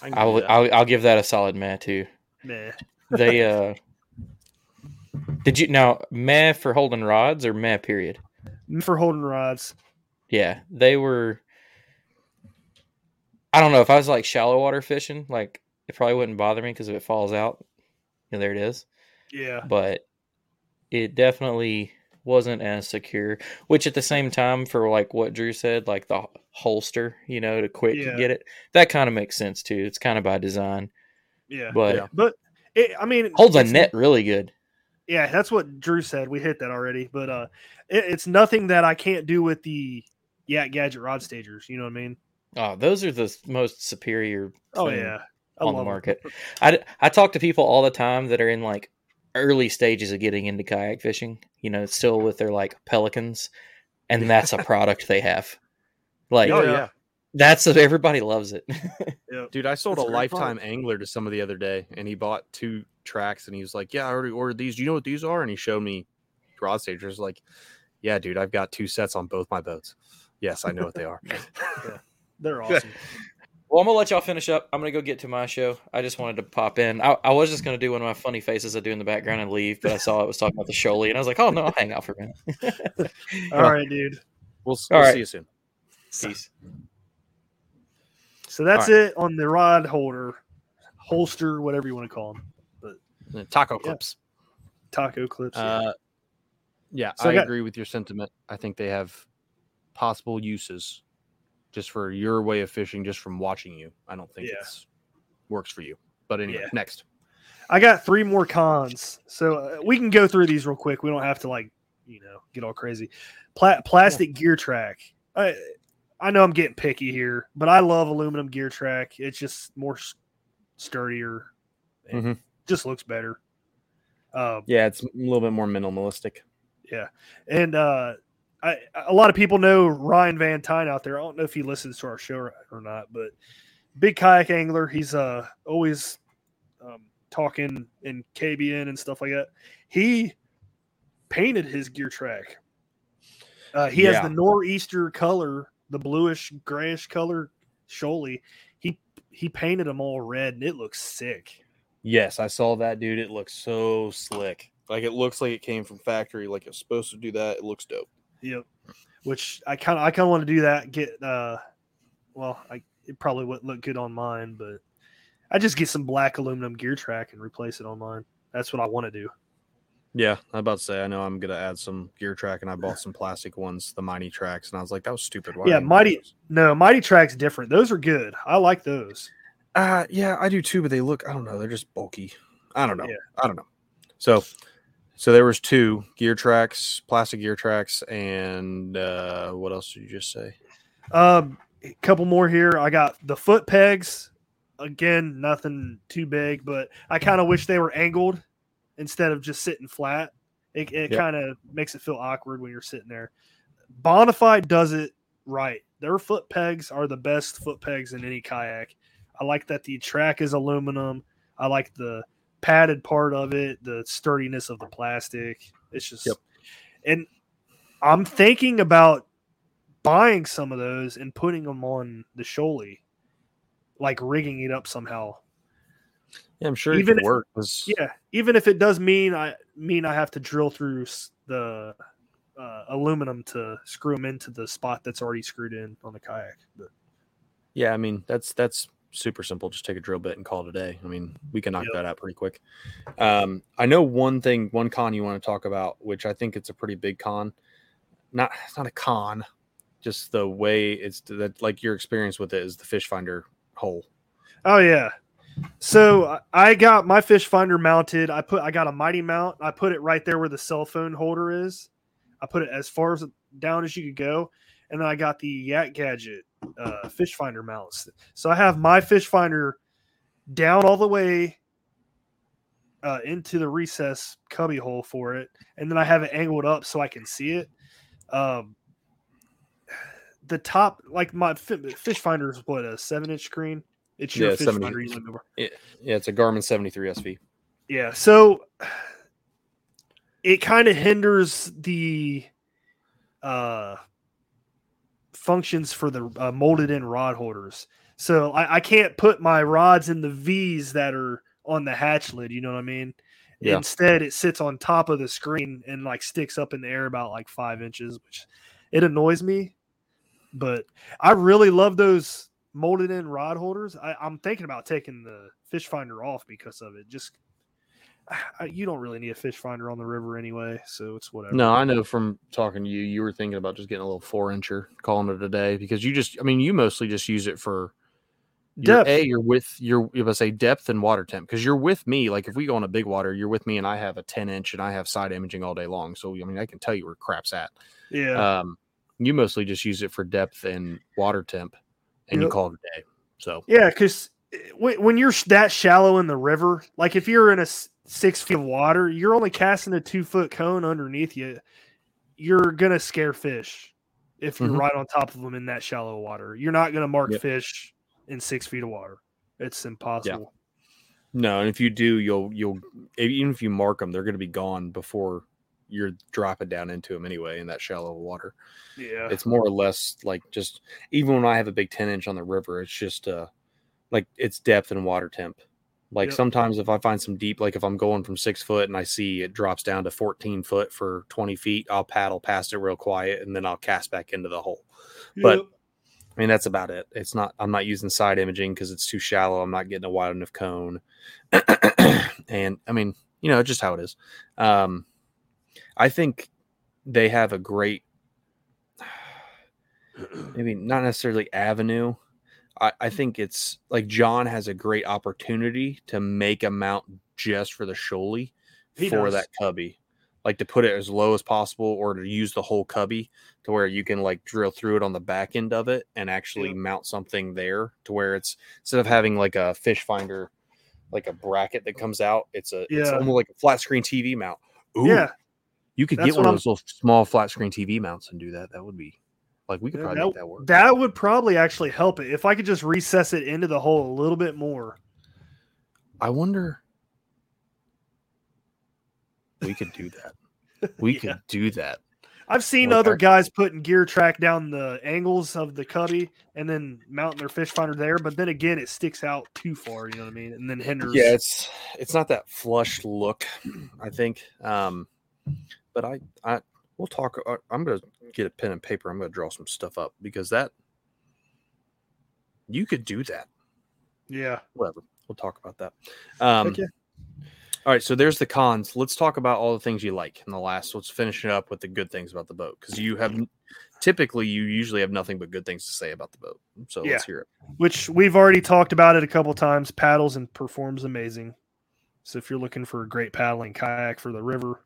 I can I'll. I'll I'll give that a solid meh too. meh. They [laughs] uh. Did you now meh for holding rods or meh period? For holding rods. Yeah, they were. I don't know if I was like shallow water fishing, like it probably wouldn't bother me because if it falls out, you know, there it is. Yeah. But it definitely wasn't as secure. Which at the same time, for like what Drew said, like the holster, you know, to quick Yeah. get it. That kind of makes sense too. It's kind of by design, Yeah, but Yeah. but it, I mean, holds a net really good. Yeah, that's what Drew said. We hit that already, but uh, it, it's nothing that I can't do with the Yak Gadget rod stagers. You know what I mean? Oh, those are the most superior. Oh yeah, I on the love 'em. market. I, I talk to people all the time that are in like early stages of getting into kayak fishing. You know, still with their like pelicans, and that's a [laughs] product they have. Like Oh Yeah. yeah. that's everybody loves it. [laughs] Dude, I sold That's a a lifetime product. angler to some of the other day, and he bought two tracks, and he was like, "Yeah, I already ordered these. Do you know what these are?" And he showed me rod stagers. Like, yeah, dude, I've got two sets on both my boats. Yes, I know what they are. [laughs] [laughs] They're awesome. Well, I'm gonna let y'all finish up. I'm gonna go get to my show. I just wanted to pop in. I, I was just gonna do one of my funny faces I do in the background and leave, but I saw it was talking about the Shoalie, and I was like, "Oh no, I'll hang out for a minute." [laughs] All right, dude. We'll, we'll right. see you soon. Peace. So that's All it on the rod holder, holster, whatever you want to call them, Uh, Taco Yeah. clips. taco clips. yeah. Uh, yeah, So I I got- agree with your sentiment. I think they have possible uses just for your way of fishing, just from watching you. I don't think Yeah. it's works for you. But anyway, Yeah. next. I got three more cons, so uh, we can go through these real quick. We don't have to like, you know, get all crazy. Pla- plastic gear track. I I know I'm getting picky here, but I love aluminum gear track. It's just more sturdier. Mhm. Just looks better. Um, Yeah, it's a little bit more minimalistic. Yeah, and uh, I a lot of people know Ryan Van Tyne out there. I don't know if he listens to our show or, not, but big kayak angler. He's uh always um, talking in KBN and stuff like that. He painted his gear track. Uh, he Yeah. has the nor'easter color, the bluish grayish color Shoalie. He he painted them all red, and it looks sick. Yes, I saw that dude. It looks so slick. Like it looks like it came from factory, like it's supposed to do that. It looks dope. Yep. Which I kind of I kind of want to do that. Get uh, well, I it probably wouldn't look good on mine, but I just get some black aluminum gear track and replace it on mine. That's what I want to do. Yeah, I'm about to say. I know I'm gonna add some gear track, and I bought some plastic ones, the Mighty tracks, and I was like, that was stupid. Why Yeah, didn't I buy Mighty- those? No, Mighty Track's different. Those are good. I like those. Uh, yeah, I do too, but they look. I don't know. They're just bulky. I don't know. Yeah. I don't know. So, so there was two gear tracks, plastic gear tracks, and uh, what else did you just say? Um, a couple more here. I got the foot pegs. Again, nothing too big, but I kind of wish they were angled instead of just sitting flat. It, it Yep. kind of makes it feel awkward when you're sitting there. Bonafide does it right. Their foot pegs are the best foot pegs in any kayak. I like that the track is aluminum. I like the padded part of it, the sturdiness of the plastic. It's just, Yep. and I'm thinking about buying some of those and putting them on the Shoalie, like rigging it up somehow. Yeah, I'm sure Even it if- work. Yeah, even if it does mean I mean I have to drill through the uh, aluminum to screw them into the spot that's already screwed in on the kayak. But Yeah, I mean that's that's super simple. Just take a drill bit and call it a day. I mean, we can knock Yep. that out pretty quick. Um, I know one thing, one con you want to talk about, which I think it's a pretty big con. Not it's not a con, just the way it's that like your experience with it is the fish finder hole. oh yeah, so I- I got my fish finder mounted. I put I got a mighty mount. I put it right there where the cell phone holder is. I put it as far as down as you could go, and then I got the Yak Gadget uh, fish finder mounts. So I have my fish finder down all the way uh, into the recess cubby hole for it, and then I have it angled up so I can see it. Um, the top, like my fi- fish finder is what a seven inch screen. It's your Yeah, fish 70. finder. Over. Yeah, it's a Garmin 73 SV. Yeah, so it kind of hinders the uh functions for the uh, molded in rod holders. So I, I can't put my rods in the V's that are on the hatch lid. You know what I mean? Yeah. Instead, it sits on top of the screen and like sticks up in the air about like five inches, which it annoys me. But I really love those molded in rod holders. I, I'm thinking about taking the fish finder off because of it. Just [sighs] you don't really need a fish finder on the river anyway, so it's whatever. No, I know from talking to you, you were thinking about just getting a little four incher, calling it a day because you just, I mean, you mostly just use it for your, Depth. A, you're with your, you say depth and water temp because you're with me. Like if we go on a big water, you're with me and I have a 10 inch and I have side imaging all day long. So, I mean, I can tell you where crap's at. Yeah, Um, you mostly just use it for depth and water temp and you call it a day. So, yeah, because when, when you're that shallow in the river, like if you're in a six feet of water, you're only casting a two foot cone underneath you. You're gonna scare fish if you're Mhm. right on top of them in that shallow water. You're not gonna mark Yep. fish in six feet of water. It's impossible. no, and if you do, you'll, you'll, even if you mark them, they're going to be gone before you're dropping down into them anyway in that shallow water. Yeah, it's more or less like just even when I have a big 10 inch on the river, it's just uh like it's depth and water temp. Like Yep. sometimes if I find some deep, like if I'm going from six foot and I see it drops down to 14 foot for 20 feet, I'll paddle past it real quiet and then I'll cast back into the hole. But I mean, that's about it. It's not, I'm not using side imaging because it's too shallow. I'm not getting a wide enough cone. [clears throat] and I mean, you know, just how it is. Um, I think they have a great, [sighs] maybe not necessarily avenue. I, I think it's like John has a great opportunity to make a mount just for the Shoalie for does. that cubby. Like to put it as low as possible or to use the whole cubby to where you can like drill through it on the back end of it and actually Yep. mount something there to where it's instead of having like a fish finder like a bracket that comes out, it's a it's Yeah. almost like a flat screen TV mount. Ooh, yeah, you could That's get one of I'm- those little small flat screen TV mounts and do that. That would be like we could probably make that work. that would probably actually help it if I could just recess it into the hole a little bit more. I wonder. We could do that. [laughs] We Yeah. could do that. I've seen other guys putting gear track down the angles of the cubby and then mounting their fish finder there, but then again, it sticks out too far. You know what I mean? And then hinders. Yeah, it's it's not that flush look. I think. Um, but I I we'll talk. uh, I'm gonna get a pen and paper. I'm gonna draw some stuff up because that you could do that. yeah. Whatever. We'll talk about that. Um, Okay. All right, so there's the cons. Let's talk about all the things you like in the last. Let's finish it up with the good things about the boat because you have typically you usually have nothing but good things to say about the boat. So let's hear it. Which we've already talked about it a couple times. Paddles and performs amazing. So if you're looking for a great paddling kayak for the river,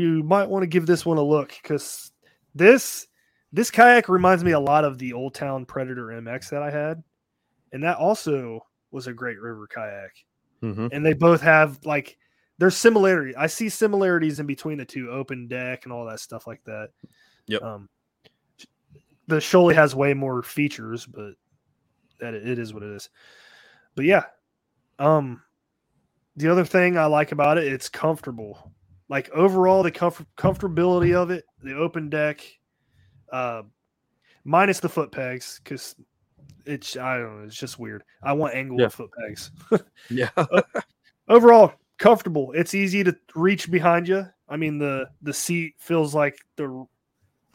you might want to give this one a look because this this kayak reminds me a lot of the Old Town Predator MX that I had, and that also was a great river kayak. Mm-hmm. and they both have like there's similarity. I see similarities in between the two, open deck and all that stuff like that. Yep. Um, the Shoalie has way more features, but that it is what it is. But yeah, um, the other thing I like about it, it's comfortable. Like overall, the comfort comfortability of it, the open deck, uh, minus the foot pegs, because it's I don't know, it's just weird. I want angle Yeah. foot pegs [laughs] Yeah. overall comfortable it's easy to reach behind you i mean the the seat feels like the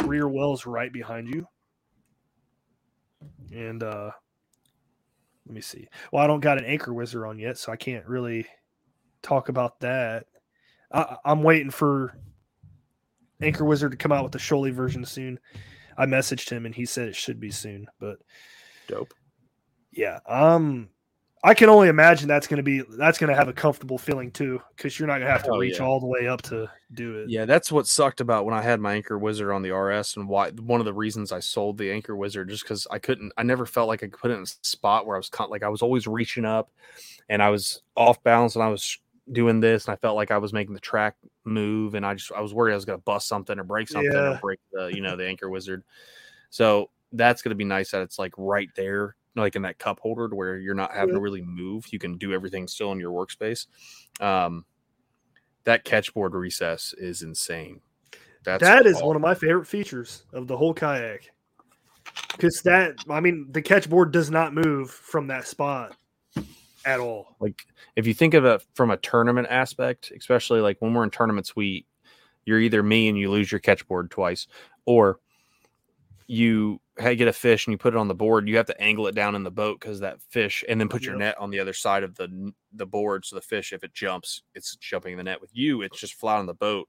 rear well's right behind you and uh let me see well i don't got an anchor wizard on yet so i can't really talk about that I, i'm waiting for anchor wizard to come out with the Shoalie version soon i messaged him and he said it should be soon but Dope. yeah um i can only imagine that's going to be that's going to have a comfortable feeling too because you're not going to have to Oh, reach yeah. all the way up to do it Yeah, that's what sucked about when I had my Anchor Wizard on the RS, and why one of the reasons I sold the Anchor Wizard just because I couldn't, I never felt like I could put it in a spot where I was con- like I was always reaching up, and I was off balance, and I was doing this, and I felt like I was making the track move, and I just I was worried I was going to bust something or break something or break the you know the Anchor Wizard. So that's going to be nice that it's like right there, like in that cup holder, to where you're not having to really move. You can do everything still in your workspace. Um, that catchboard recess is insane. That's that is one of my favorite features of the whole kayak because that i mean the catchboard does not move from that spot at all like if you think of it from a tournament aspect, especially like when we're in tournaments, we you're either me and you lose your catchboard twice, or you get a fish and you put it on the board, you have to angle it down in the boat because that fish, and then put your Yep. net on the other side of the the board. So the fish, if it jumps, it's jumping in the net. With you, it's just flat on the boat.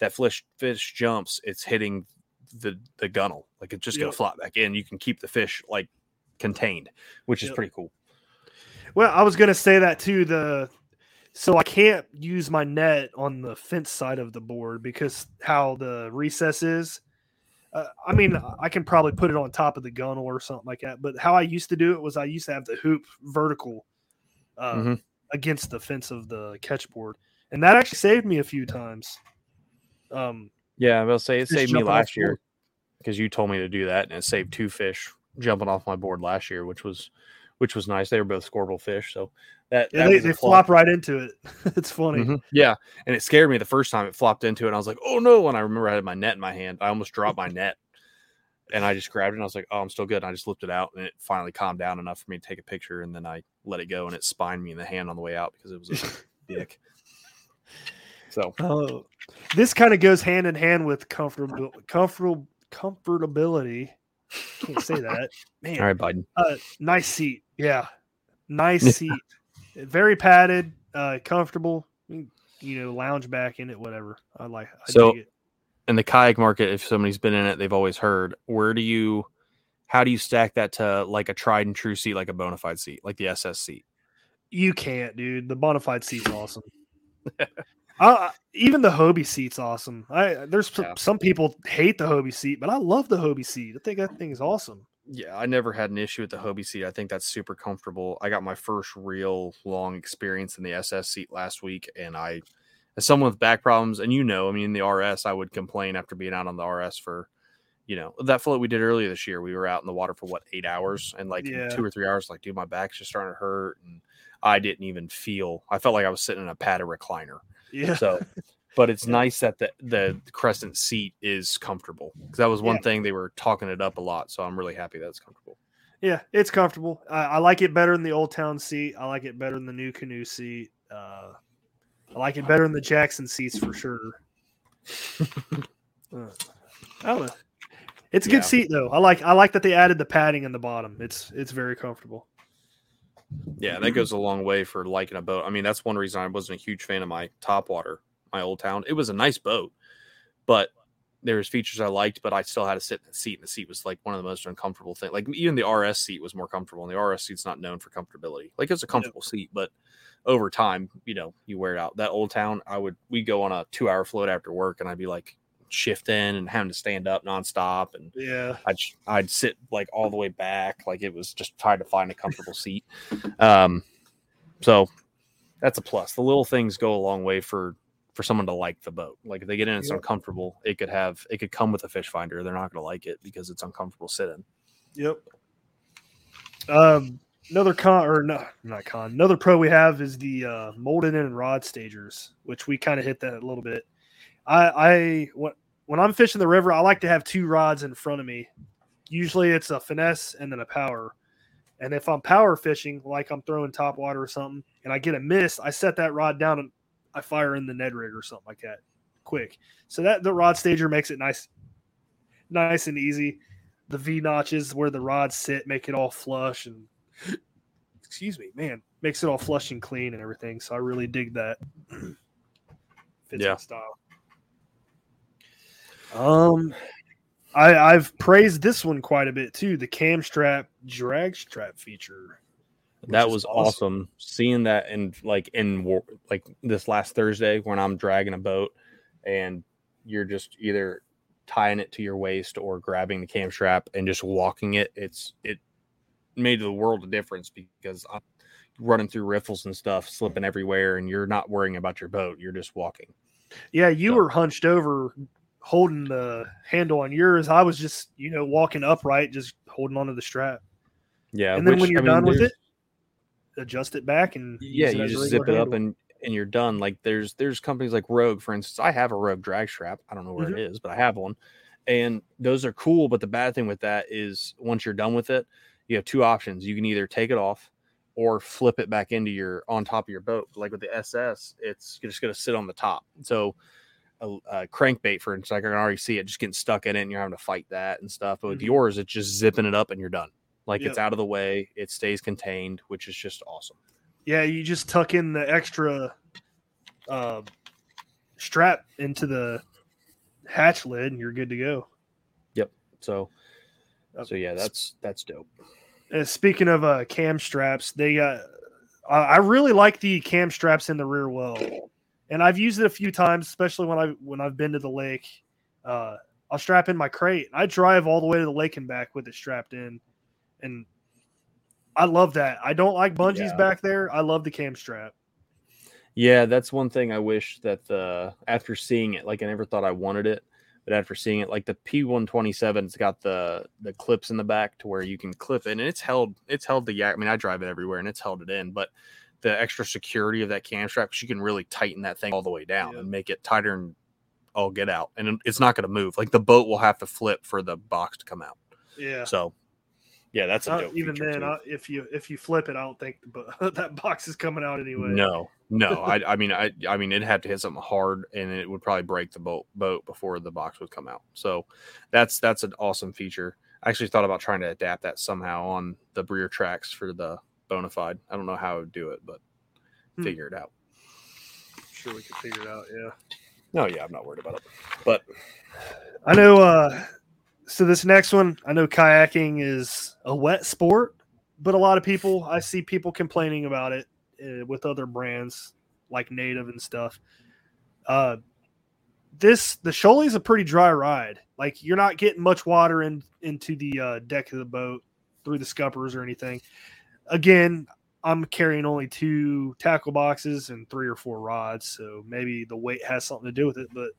That fish fish jumps, it's hitting the the gunnel. Like it's just gonna Yep. flop back in. You can keep the fish like contained, which is pretty cool. Well, I was gonna say that too. The so I can't use my net on the fence side of the board because how the recess is. Uh, I mean, I can probably put it on top of the gunnel or something like that. But how I used to do it was I used to have the hoop vertical uh, Mhm. against the fence of the catch board, and that actually saved me a few times. Um, Yeah, I will say it saved me last year because you told me to do that, and it saved two fish jumping off my board last year, which was which was nice. They were both scoreable fish, so that, yeah, that they, they flop right into it. [laughs] it's funny. Mhm. Yeah, and it scared me the first time it flopped into it. I was like, "Oh no!" And I remember I had my net in my hand. I almost dropped my net, and I just grabbed it. and I was like, "Oh, I'm still good." And I just lifted it out, and it finally calmed down enough for me to take a picture. And then I let it go, and it spined me in the hand on the way out because it was a [laughs] dick. So Oh, this kind of goes hand in hand with comfortable, comfortable, comfortability. Can't say that, man. [laughs] all right, Biden. Uh, nice seat, yeah, nice seat, very padded, uh, comfortable. You know, lounge back in it, whatever. I like. I So- dig it. in the kayak market, if somebody's been in it, they've always heard. Where do you, how do you stack that to like a tried and true seat, like a bona fide seat, like the SS seat? You can't, dude. The bonafide seat's awesome. [laughs] uh, even the Hobie seat's awesome. I there's Yeah. some people hate the Hobie seat, but I love the Hobie seat. I think that thing is awesome. Yeah, I never had an issue with the Hobie seat. I think that's super comfortable. I got my first real long experience in the SS seat last week, and I, as someone with back problems, and you know, I mean, the RS, I would complain after being out on the RS for, you know, that float we did earlier this year. We were out in the water for what eight hours, and like Yeah. two or three hours, like, dude, my back's just starting to hurt, and I didn't even feel. I felt like I was sitting in a padded recliner. Yeah. So, [laughs] but it's nice that the the crescent seat is comfortable because that was one Yeah. thing they were talking it up a lot. So I'm really happy that it's comfortable. Yeah, it's comfortable. I, I like it better than the Old Town seat. I like it better than the NuCanoe seat. Uh, I like it better than the Jackson seats for sure. [laughs] Uh, I know. It's a Yeah. good seat though. I like I like that they added the padding in the bottom. It's it's very comfortable. Yeah, that goes a long way for liking a boat. I mean, that's one reason I wasn't a huge fan of my Topwater, my old town. It was a nice boat, but there was features I liked, but I still had to sit in the seat, and the seat was like one of the most uncomfortable things. Like even the RS seat was more comfortable, and the RS seat's not known for comfortability. Like it's a comfortable seat, but over time, you know, you wear it out. That old town, I would we go on a two hour float after work, and I'd be like shifting and having to stand up nonstop, and Yeah. I'd I'd sit like all the way back, like it was just trying to find a comfortable seat. Um, so that's a plus. The little things go a long way for for someone to like the boat. Like if they get in, it's Yep. uncomfortable. It could have it could come with a fish finder. They're not going to like it because it's uncomfortable sitting. Yep. Um, another con or no, not con. Another pro we have is the uh, molded in rod stagers, which we kind of hit that a little bit. I I when when I'm fishing the river, I like to have two rods in front of me. Usually it's a finesse and then a power. And if I'm power fishing, like I'm throwing top water or something, and I get a miss, I set that rod down and I fire in the Ned rig or something like that, quick. So that the rod stager makes it nice, nice and easy the V notches where the rods sit make it all flush and [gasps] excuse me, man, makes it all flush and clean and everything. So I really dig that. Fits Yeah. style. Um, I I've praised this one quite a bit too. The cam strap drag strap feature. That was awesome. Seeing that in like in war, like this last Thursday when I'm dragging a boat and you're just either tying it to your waist or grabbing the cam strap and just walking it. It's it made the world a difference because I'm running through riffles and stuff, slipping everywhere, and you're not worrying about your boat. You're just walking. Yeah, you So- were hunched over holding the handle on yours. I was just, you know, walking upright, just holding onto the strap. Yeah, and then which, when you're I mean, done with it, adjust it back and yeah you just zip it up and and you're done. Like there's there's companies like rogue for instance. I have a rogue drag strap. I don't know where it is but i have one. And those are cool but the bad thing with that is once you're done with it you have two options. You can either take it off or flip it back into your on top of your boat. Like with the ss it's you're just going to sit on the top. So a, a crankbait for instance, like I can already see it just getting stuck in it, and you're having to fight that and stuff. But with Mhm. yours, it's just zipping it up and you're done. Like it's out of the way, it stays contained, which is just awesome. Yeah, you just tuck in the extra uh, strap into the hatch lid, and you're good to go. Yep. So, Uh, so yeah, that's that's dope. Uh, speaking of uh, cam straps, they got. I I really like the cam straps in the rear well, and I've used it a few times, especially when I when I've been to the lake. Uh, I'll strap in my crate. I drive all the way to the lake and back with it strapped in, and I love that. I don't like bungees Yeah. back there. I love the cam strap. Yeah, that's one thing I wish that the after seeing it, like I never thought I wanted it, but after seeing it, like the P127, it's got the the clips in the back to where you can clip it, and it's held it's held the yak. I mean, I drive it everywhere, and it's held it in, but the extra security of that cam strap, you can really tighten that thing all the way down Yeah. and make it tighter and all get out, and it's not going to move. Like the boat will have to flip for the box to come out. Yeah. So, yeah, that's a Uh, dope even then. I, if you if you flip it, I don't think the, [laughs] that box is coming out anyway. No, no. [laughs] I, I mean, I, I mean, it had to hit something hard, and it would probably break the boat boat before the box would come out. So, that's that's an awesome feature. I actually thought about trying to adapt that somehow on the rear tracks for the Bonafide. I don't know how I would do it, but Hmm. figure it out. sure we can figure it out. Yeah. No, yeah, I'm not worried about it. But I know. uh So this next one, I know kayaking is a wet sport, but a lot of people, I see people complaining about it uh, with other brands like Native and stuff. Uh This the Shoalie is a pretty dry ride. Like you're not getting much water in into the uh, deck of the boat through the scuppers or anything. Again, I'm carrying only two tackle boxes and three or four rods, so maybe the weight has something to do with it. But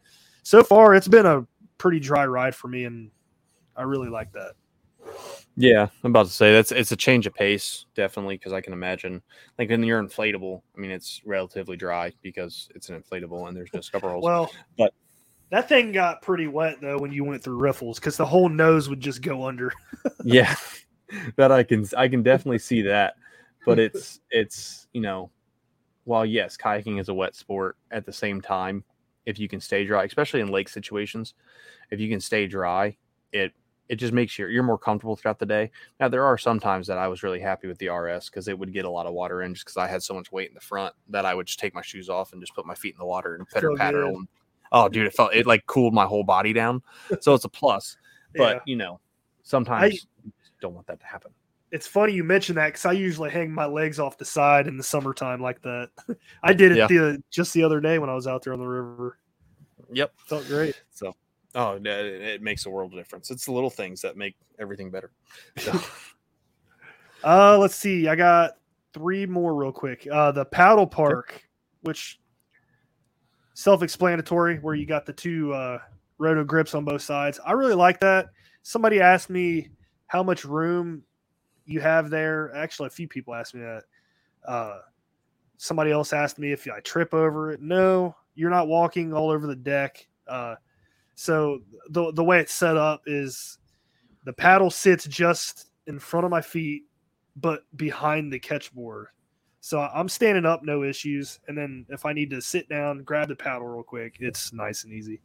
so far, it's been a pretty dry ride for me, and I really like that. yeah, I'm about to say that's it's a change of pace, definitely, because I can imagine like when you're inflatable. I mean, it's relatively dry because it's an inflatable and there's no scupper holes. Well, but- that thing got pretty wet though when you went through riffles because the whole nose would just go under. [laughs] yeah [laughs] that i can i can definitely see that but it's [laughs] it's you know while yes kayaking is a wet sport at the same time if you can stay dry especially in lake situations if you can stay dry it it just makes you you're more comfortable throughout the day now there are some times that i was really happy with the rs because it would get a lot of water in just because i had so much weight in the front that i would just take my shoes off and just put my feet in the water and pitter patter and oh dude it felt it like cooled my whole body down so it's a plus but Yeah. you know sometimes you just don't want that to happen It's funny you mention that because I usually hang my legs off the side in the summertime like that. [laughs] I did it Yeah. the, just the other day when I was out there on the river. yep Felt great. so oh it, it makes a world of difference it's the little things that make everything better so, [laughs] Uh, let's see. I got three more real quick. Uh, the paddle park, which self-explanatory, where you got the two uh, roto grips on both sides. I really like that. Somebody asked me how much room you have there. Actually, a few people asked me that. Uh, somebody else asked me if I trip over it. No, you're not walking all over the deck. Uh, so the the way it's set up is the paddle sits just in front of my feet but behind the catch board. So I'm standing up, no issues. And then if I need to sit down, grab the paddle real quick, it's nice and easy.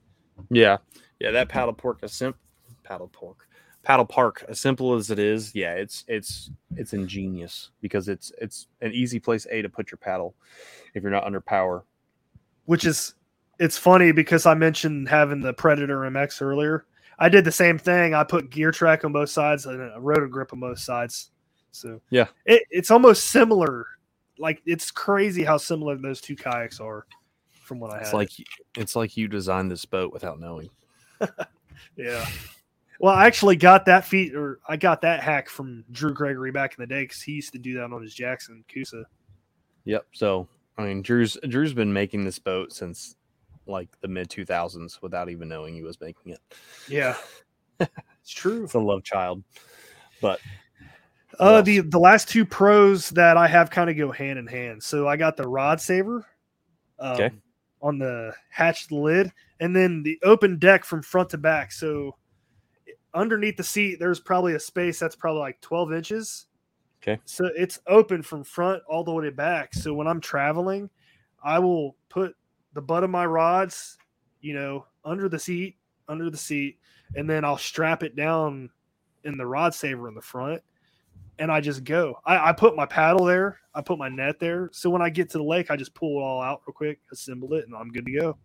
yeah yeah that paddle pork a simp paddle pork paddle park as simple as it is yeah it's it's it's ingenious because it's it's an easy place a to put your paddle if you're not under power Which is it's funny because I mentioned having the Predator MX earlier. I did the same thing. I put gear track on both sides and a rotor grip on both sides. So Yeah. it, it's almost similar. Like it's crazy how similar those two kayaks are from what I had. it's like it's like you designed this boat without knowing [laughs] Yeah. Well, I actually got that feat, or I got that hack from Drew Gregory back in the day because he used to do that on his Jackson Coosa. Yep. So I mean, Drew's Drew's been making this boat since like the mid 2000s without even knowing he was making it. Yeah, [laughs] it's true. It's a love child. But Uh, the the last two pros that I have kind of go hand in hand. So I got the rod saver, um, Okay. on the hatched lid, and then the open deck from front to back. So underneath the seat, there's probably a space that's probably like 12 inches. Okay. So it's open from front all the way back. So when I'm traveling, I will put the butt of my rods, you know, under the seat, under the seat, and then I'll strap it down in the rod saver in the front, and I just go. I, I put my paddle there, I put my net there, so when I get to the lake, I just pull it all out real quick, assemble it, and I'm good to go.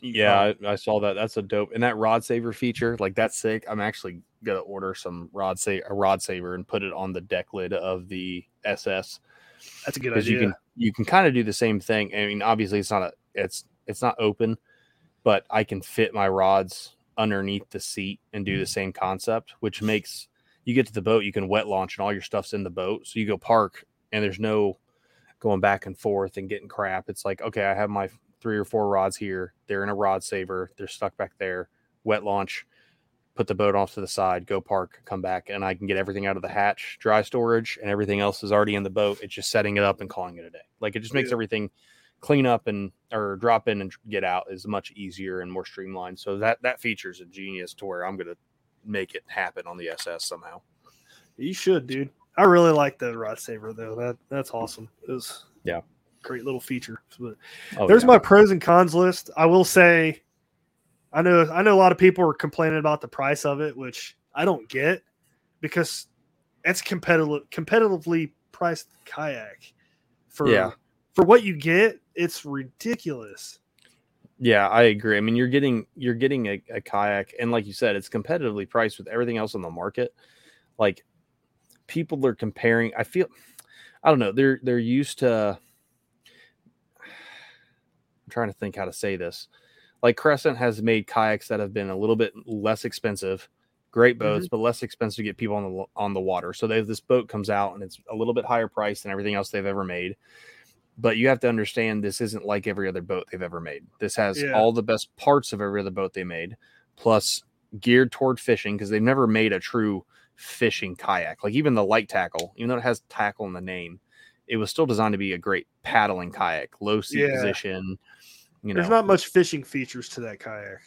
Yeah, I, I saw that. That's a dope. And that rod saver feature, like that's sick. I'm actually gonna order some rod sa- a rod saver and put it on the deck lid of the SS That's a good because idea. you can you can kind of do the same thing. I mean, obviously it's not a it's it's not open, but I can fit my rods underneath the seat and do the mm-hmm. same concept, which makes you get to the boat, you can wet launch and all your stuff's in the boat. So you go park and there's no going back and forth and getting crap. It's like, okay, I have my three or four rods here. They're in a rod saver. They're stuck back there. Wet launch, put the boat off to the side, go park, come back, and I can get everything out of the hatch, dry storage, and everything else is already in the boat. It's just setting it up and calling it a day. Like it just makes Yeah. everything clean up and or drop in and get out is much easier and more streamlined. So that that feature is a genius to where I'm gonna make it happen on the SS somehow. You should, dude. I really like the rod saver though. That that's awesome. It was Yeah. great little feature. But Oh, there's yeah. my pros and cons list. I will say, I know I know a lot of people are complaining about the price of it, which I don't get because it's competitive competitively priced kayak for Yeah. For what you get. It's ridiculous. Yeah, I agree. I mean, you're getting you're getting a, a kayak, and like you said, it's competitively priced with everything else on the market. Like people are comparing. I feel, I don't know. They're they're used to. I'm trying to think how to say this. Like Crescent has made kayaks that have been a little bit less expensive, great mm-hmm. boats, but less expensive to get people on the on the water. So they this boat comes out and it's a little bit higher price than everything else they've ever made but you have to understand this isn't like every other boat they've ever made. This has Yeah. all the best parts of every other boat they made, plus geared toward fishing because they've never made a true fishing kayak. Like even the light tackle, even though it has tackle in the name, it was still designed to be a great paddling kayak, low seat Yeah. position. You know, There's not much fishing features to that kayak.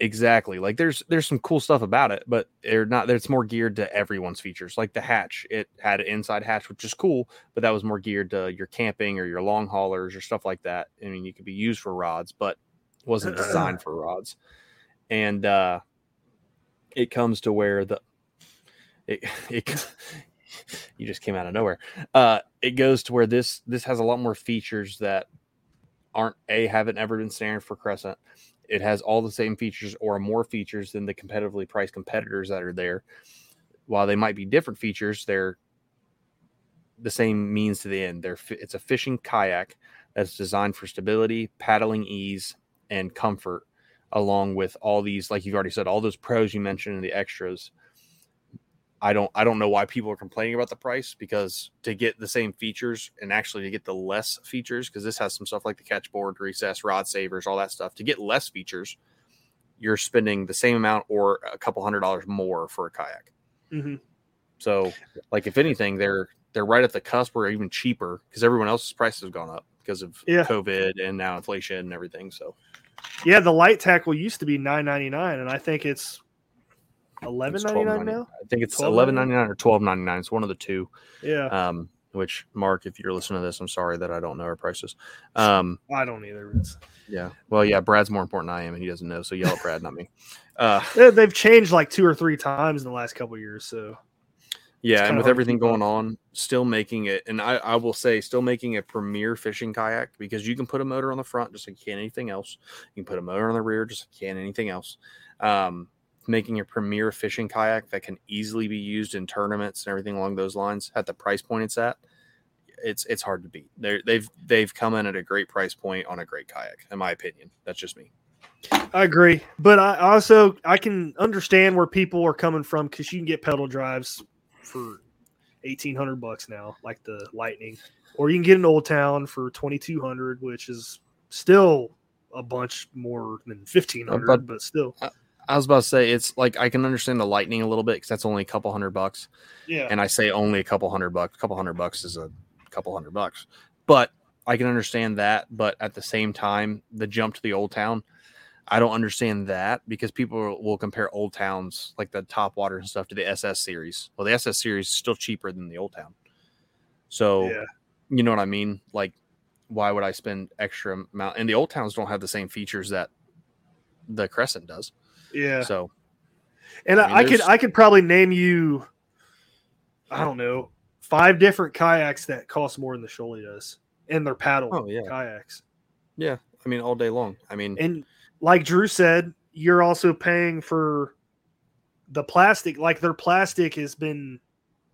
Exactly like there's there's some cool stuff about it but they're not it's more geared to everyone's features like the hatch it had an inside hatch which is cool but that was more geared to your camping or your long haulers or stuff like that. I mean you could be used for rods but wasn't designed [clears throat] for rods. And uh it comes to where the it, [laughs] it you just came out of nowhere. Uh it goes to where this this has a lot more features that aren't a haven't ever been standard for crescent it has all the same features or more features than the competitively priced competitors that are there. While they might be different features, they're the same means to the end. They're it's a fishing kayak that's designed for stability, paddling ease, and comfort, along with all these, like you've already said, all those pros you mentioned and the extras. I don't I don't know why people are complaining about the price because to get the same features and actually to get the less features because this has some stuff like the catchboard, recess, rod savers, all that stuff. To get less features, you're spending the same amount or a couple hundred dollars more for a kayak. hmm So, like if anything, they're they're right at the cusp or even cheaper because everyone else's price has gone up because of Yeah. COVID and now inflation and everything. So Yeah, the light tackle used to be nine ninety nine, and I think it's eleven ninety nine $12.99. now. I think it's eleven ninety nine or twelve ninety nine. It's one of the two. Yeah, Um, which Mark, if you're listening to this, I'm sorry that I don't know our prices. Um, I don't either. It's, yeah. Well, yeah, Brad's more important than I am, and he doesn't know. So yell at Brad, not me. [laughs] Uh, they- they've changed like two or three times in the last couple years. So yeah, and with everything going on, still making it, and I, I will say, still making a premier fishing kayak because you can put a motor on the front just like you can anything else. You can put a motor on the rear just like you can anything else. Um, making a premier fishing kayak that can easily be used in tournaments and everything along those lines at the price point it's at. It's it's hard to beat. They're, they've they've come in at a great price point on a great kayak, in my opinion. That's just me. I agree, but I also I can understand where people are coming from because you can get pedal drives for eighteen hundred bucks now, like the Lightning, or you can get an Old Town for twenty two hundred, which is still a bunch more than fifteen hundred, but- but still, I was about to say it's like I can understand the lightning a little bit because that's only a couple hundred bucks. yeah, and I say only a couple hundred bucks. A couple hundred bucks is a couple hundred bucks, but I can understand that. But at the same time, the jump to the old town, I don't understand that because people will- will compare old towns like the Topwater and stuff to the SS series. Well, the SS series is still cheaper than the old town. So yeah, you know what I mean? Like, why would I spend extra amount? And the old towns don't have the same features that the Crescent does. Yeah. So And I mean, I could I could probably name you, I don't know, five different kayaks that cost more than the Shoalie does, and they're paddle Oh, yeah. kayaks. yeah, I mean all day long. I mean, And like Drew said, you're also paying for the plastic. Like their plastic has been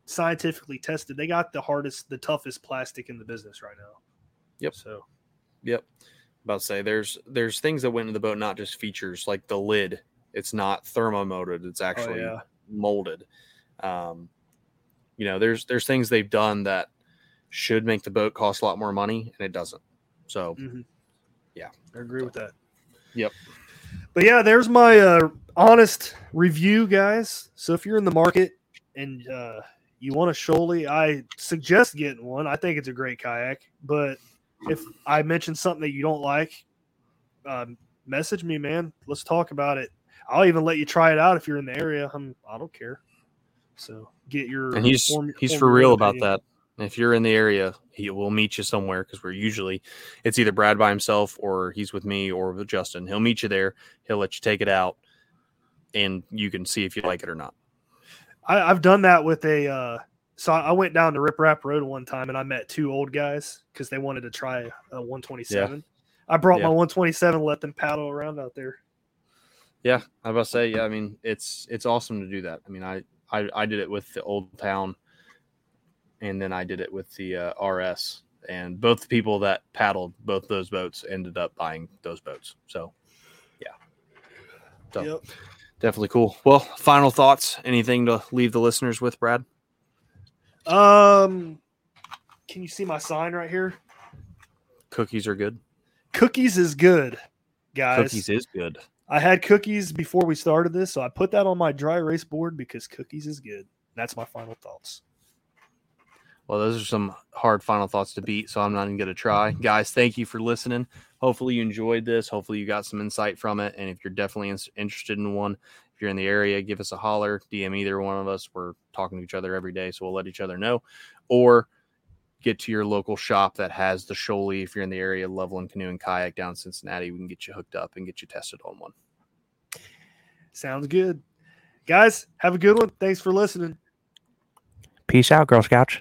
scientifically tested. They got the hardest, the toughest plastic in the business right now. Yep. So Yep. About to say there's there's things that went in the boat, not just features like the lid. It's not thermomolded. It's actually yeah. molded. Um, you know, there's there's things they've done that should make the boat cost a lot more money, and it doesn't. So Mhm. Yeah. I agree with that. Yep. But yeah, there's my uh, honest review, guys. So if you're in the market and uh, you want a Shoalie, I suggest getting one. I think it's a great kayak. But if I mention something that you don't like, um, message me, man. Let's talk about it. I'll even let you try it out if you're in the area. I'm, I don't care. So get your and he's form- he's form for real own about that. If you're in the area, he will meet you somewhere because we're usually it's either Brad by himself or he's with me or with Justin. He'll meet you there. He'll let you take it out, and you can see if you like it or not. I, I've done that with a. Uh, so I went down to Rip Rap Road one time and I met two old guys because they wanted to try a 127. I brought Yeah. my 127, let them paddle around out there. Yeah, I was about to say, yeah, I mean, it's it's awesome to do that. I mean, I I, I did it with the old town, and then I did it with the uh, RS, and both the people that paddled both those boats ended up buying those boats. So, yeah, so Yep. definitely cool. Well, final thoughts? Anything to leave the listeners with, Brad? Um, can you see my sign right here? Cookies are good. Cookies is good, guys. Cookies is good. I had cookies before we started this, so I put that on my dry erase board because cookies is good. That's my final thoughts. Well, those are some hard final thoughts to beat, so I'm not even going to try. Guys, thank you for listening. Hopefully, you enjoyed this. Hopefully, you got some insight from it. And if you're definitely in- interested in one, if you're in the area, give us a holler, DM either one of us. We're talking to each other every day, so we'll let each other know. Or get to your local shop that has the Shoalie. If you're in the area, Loveland Canoe and Kayak down in Cincinnati, we can get you hooked up and get you tested on one. Sounds good. Guys, have a good one. Thanks for listening. Peace out, Girl Scouts.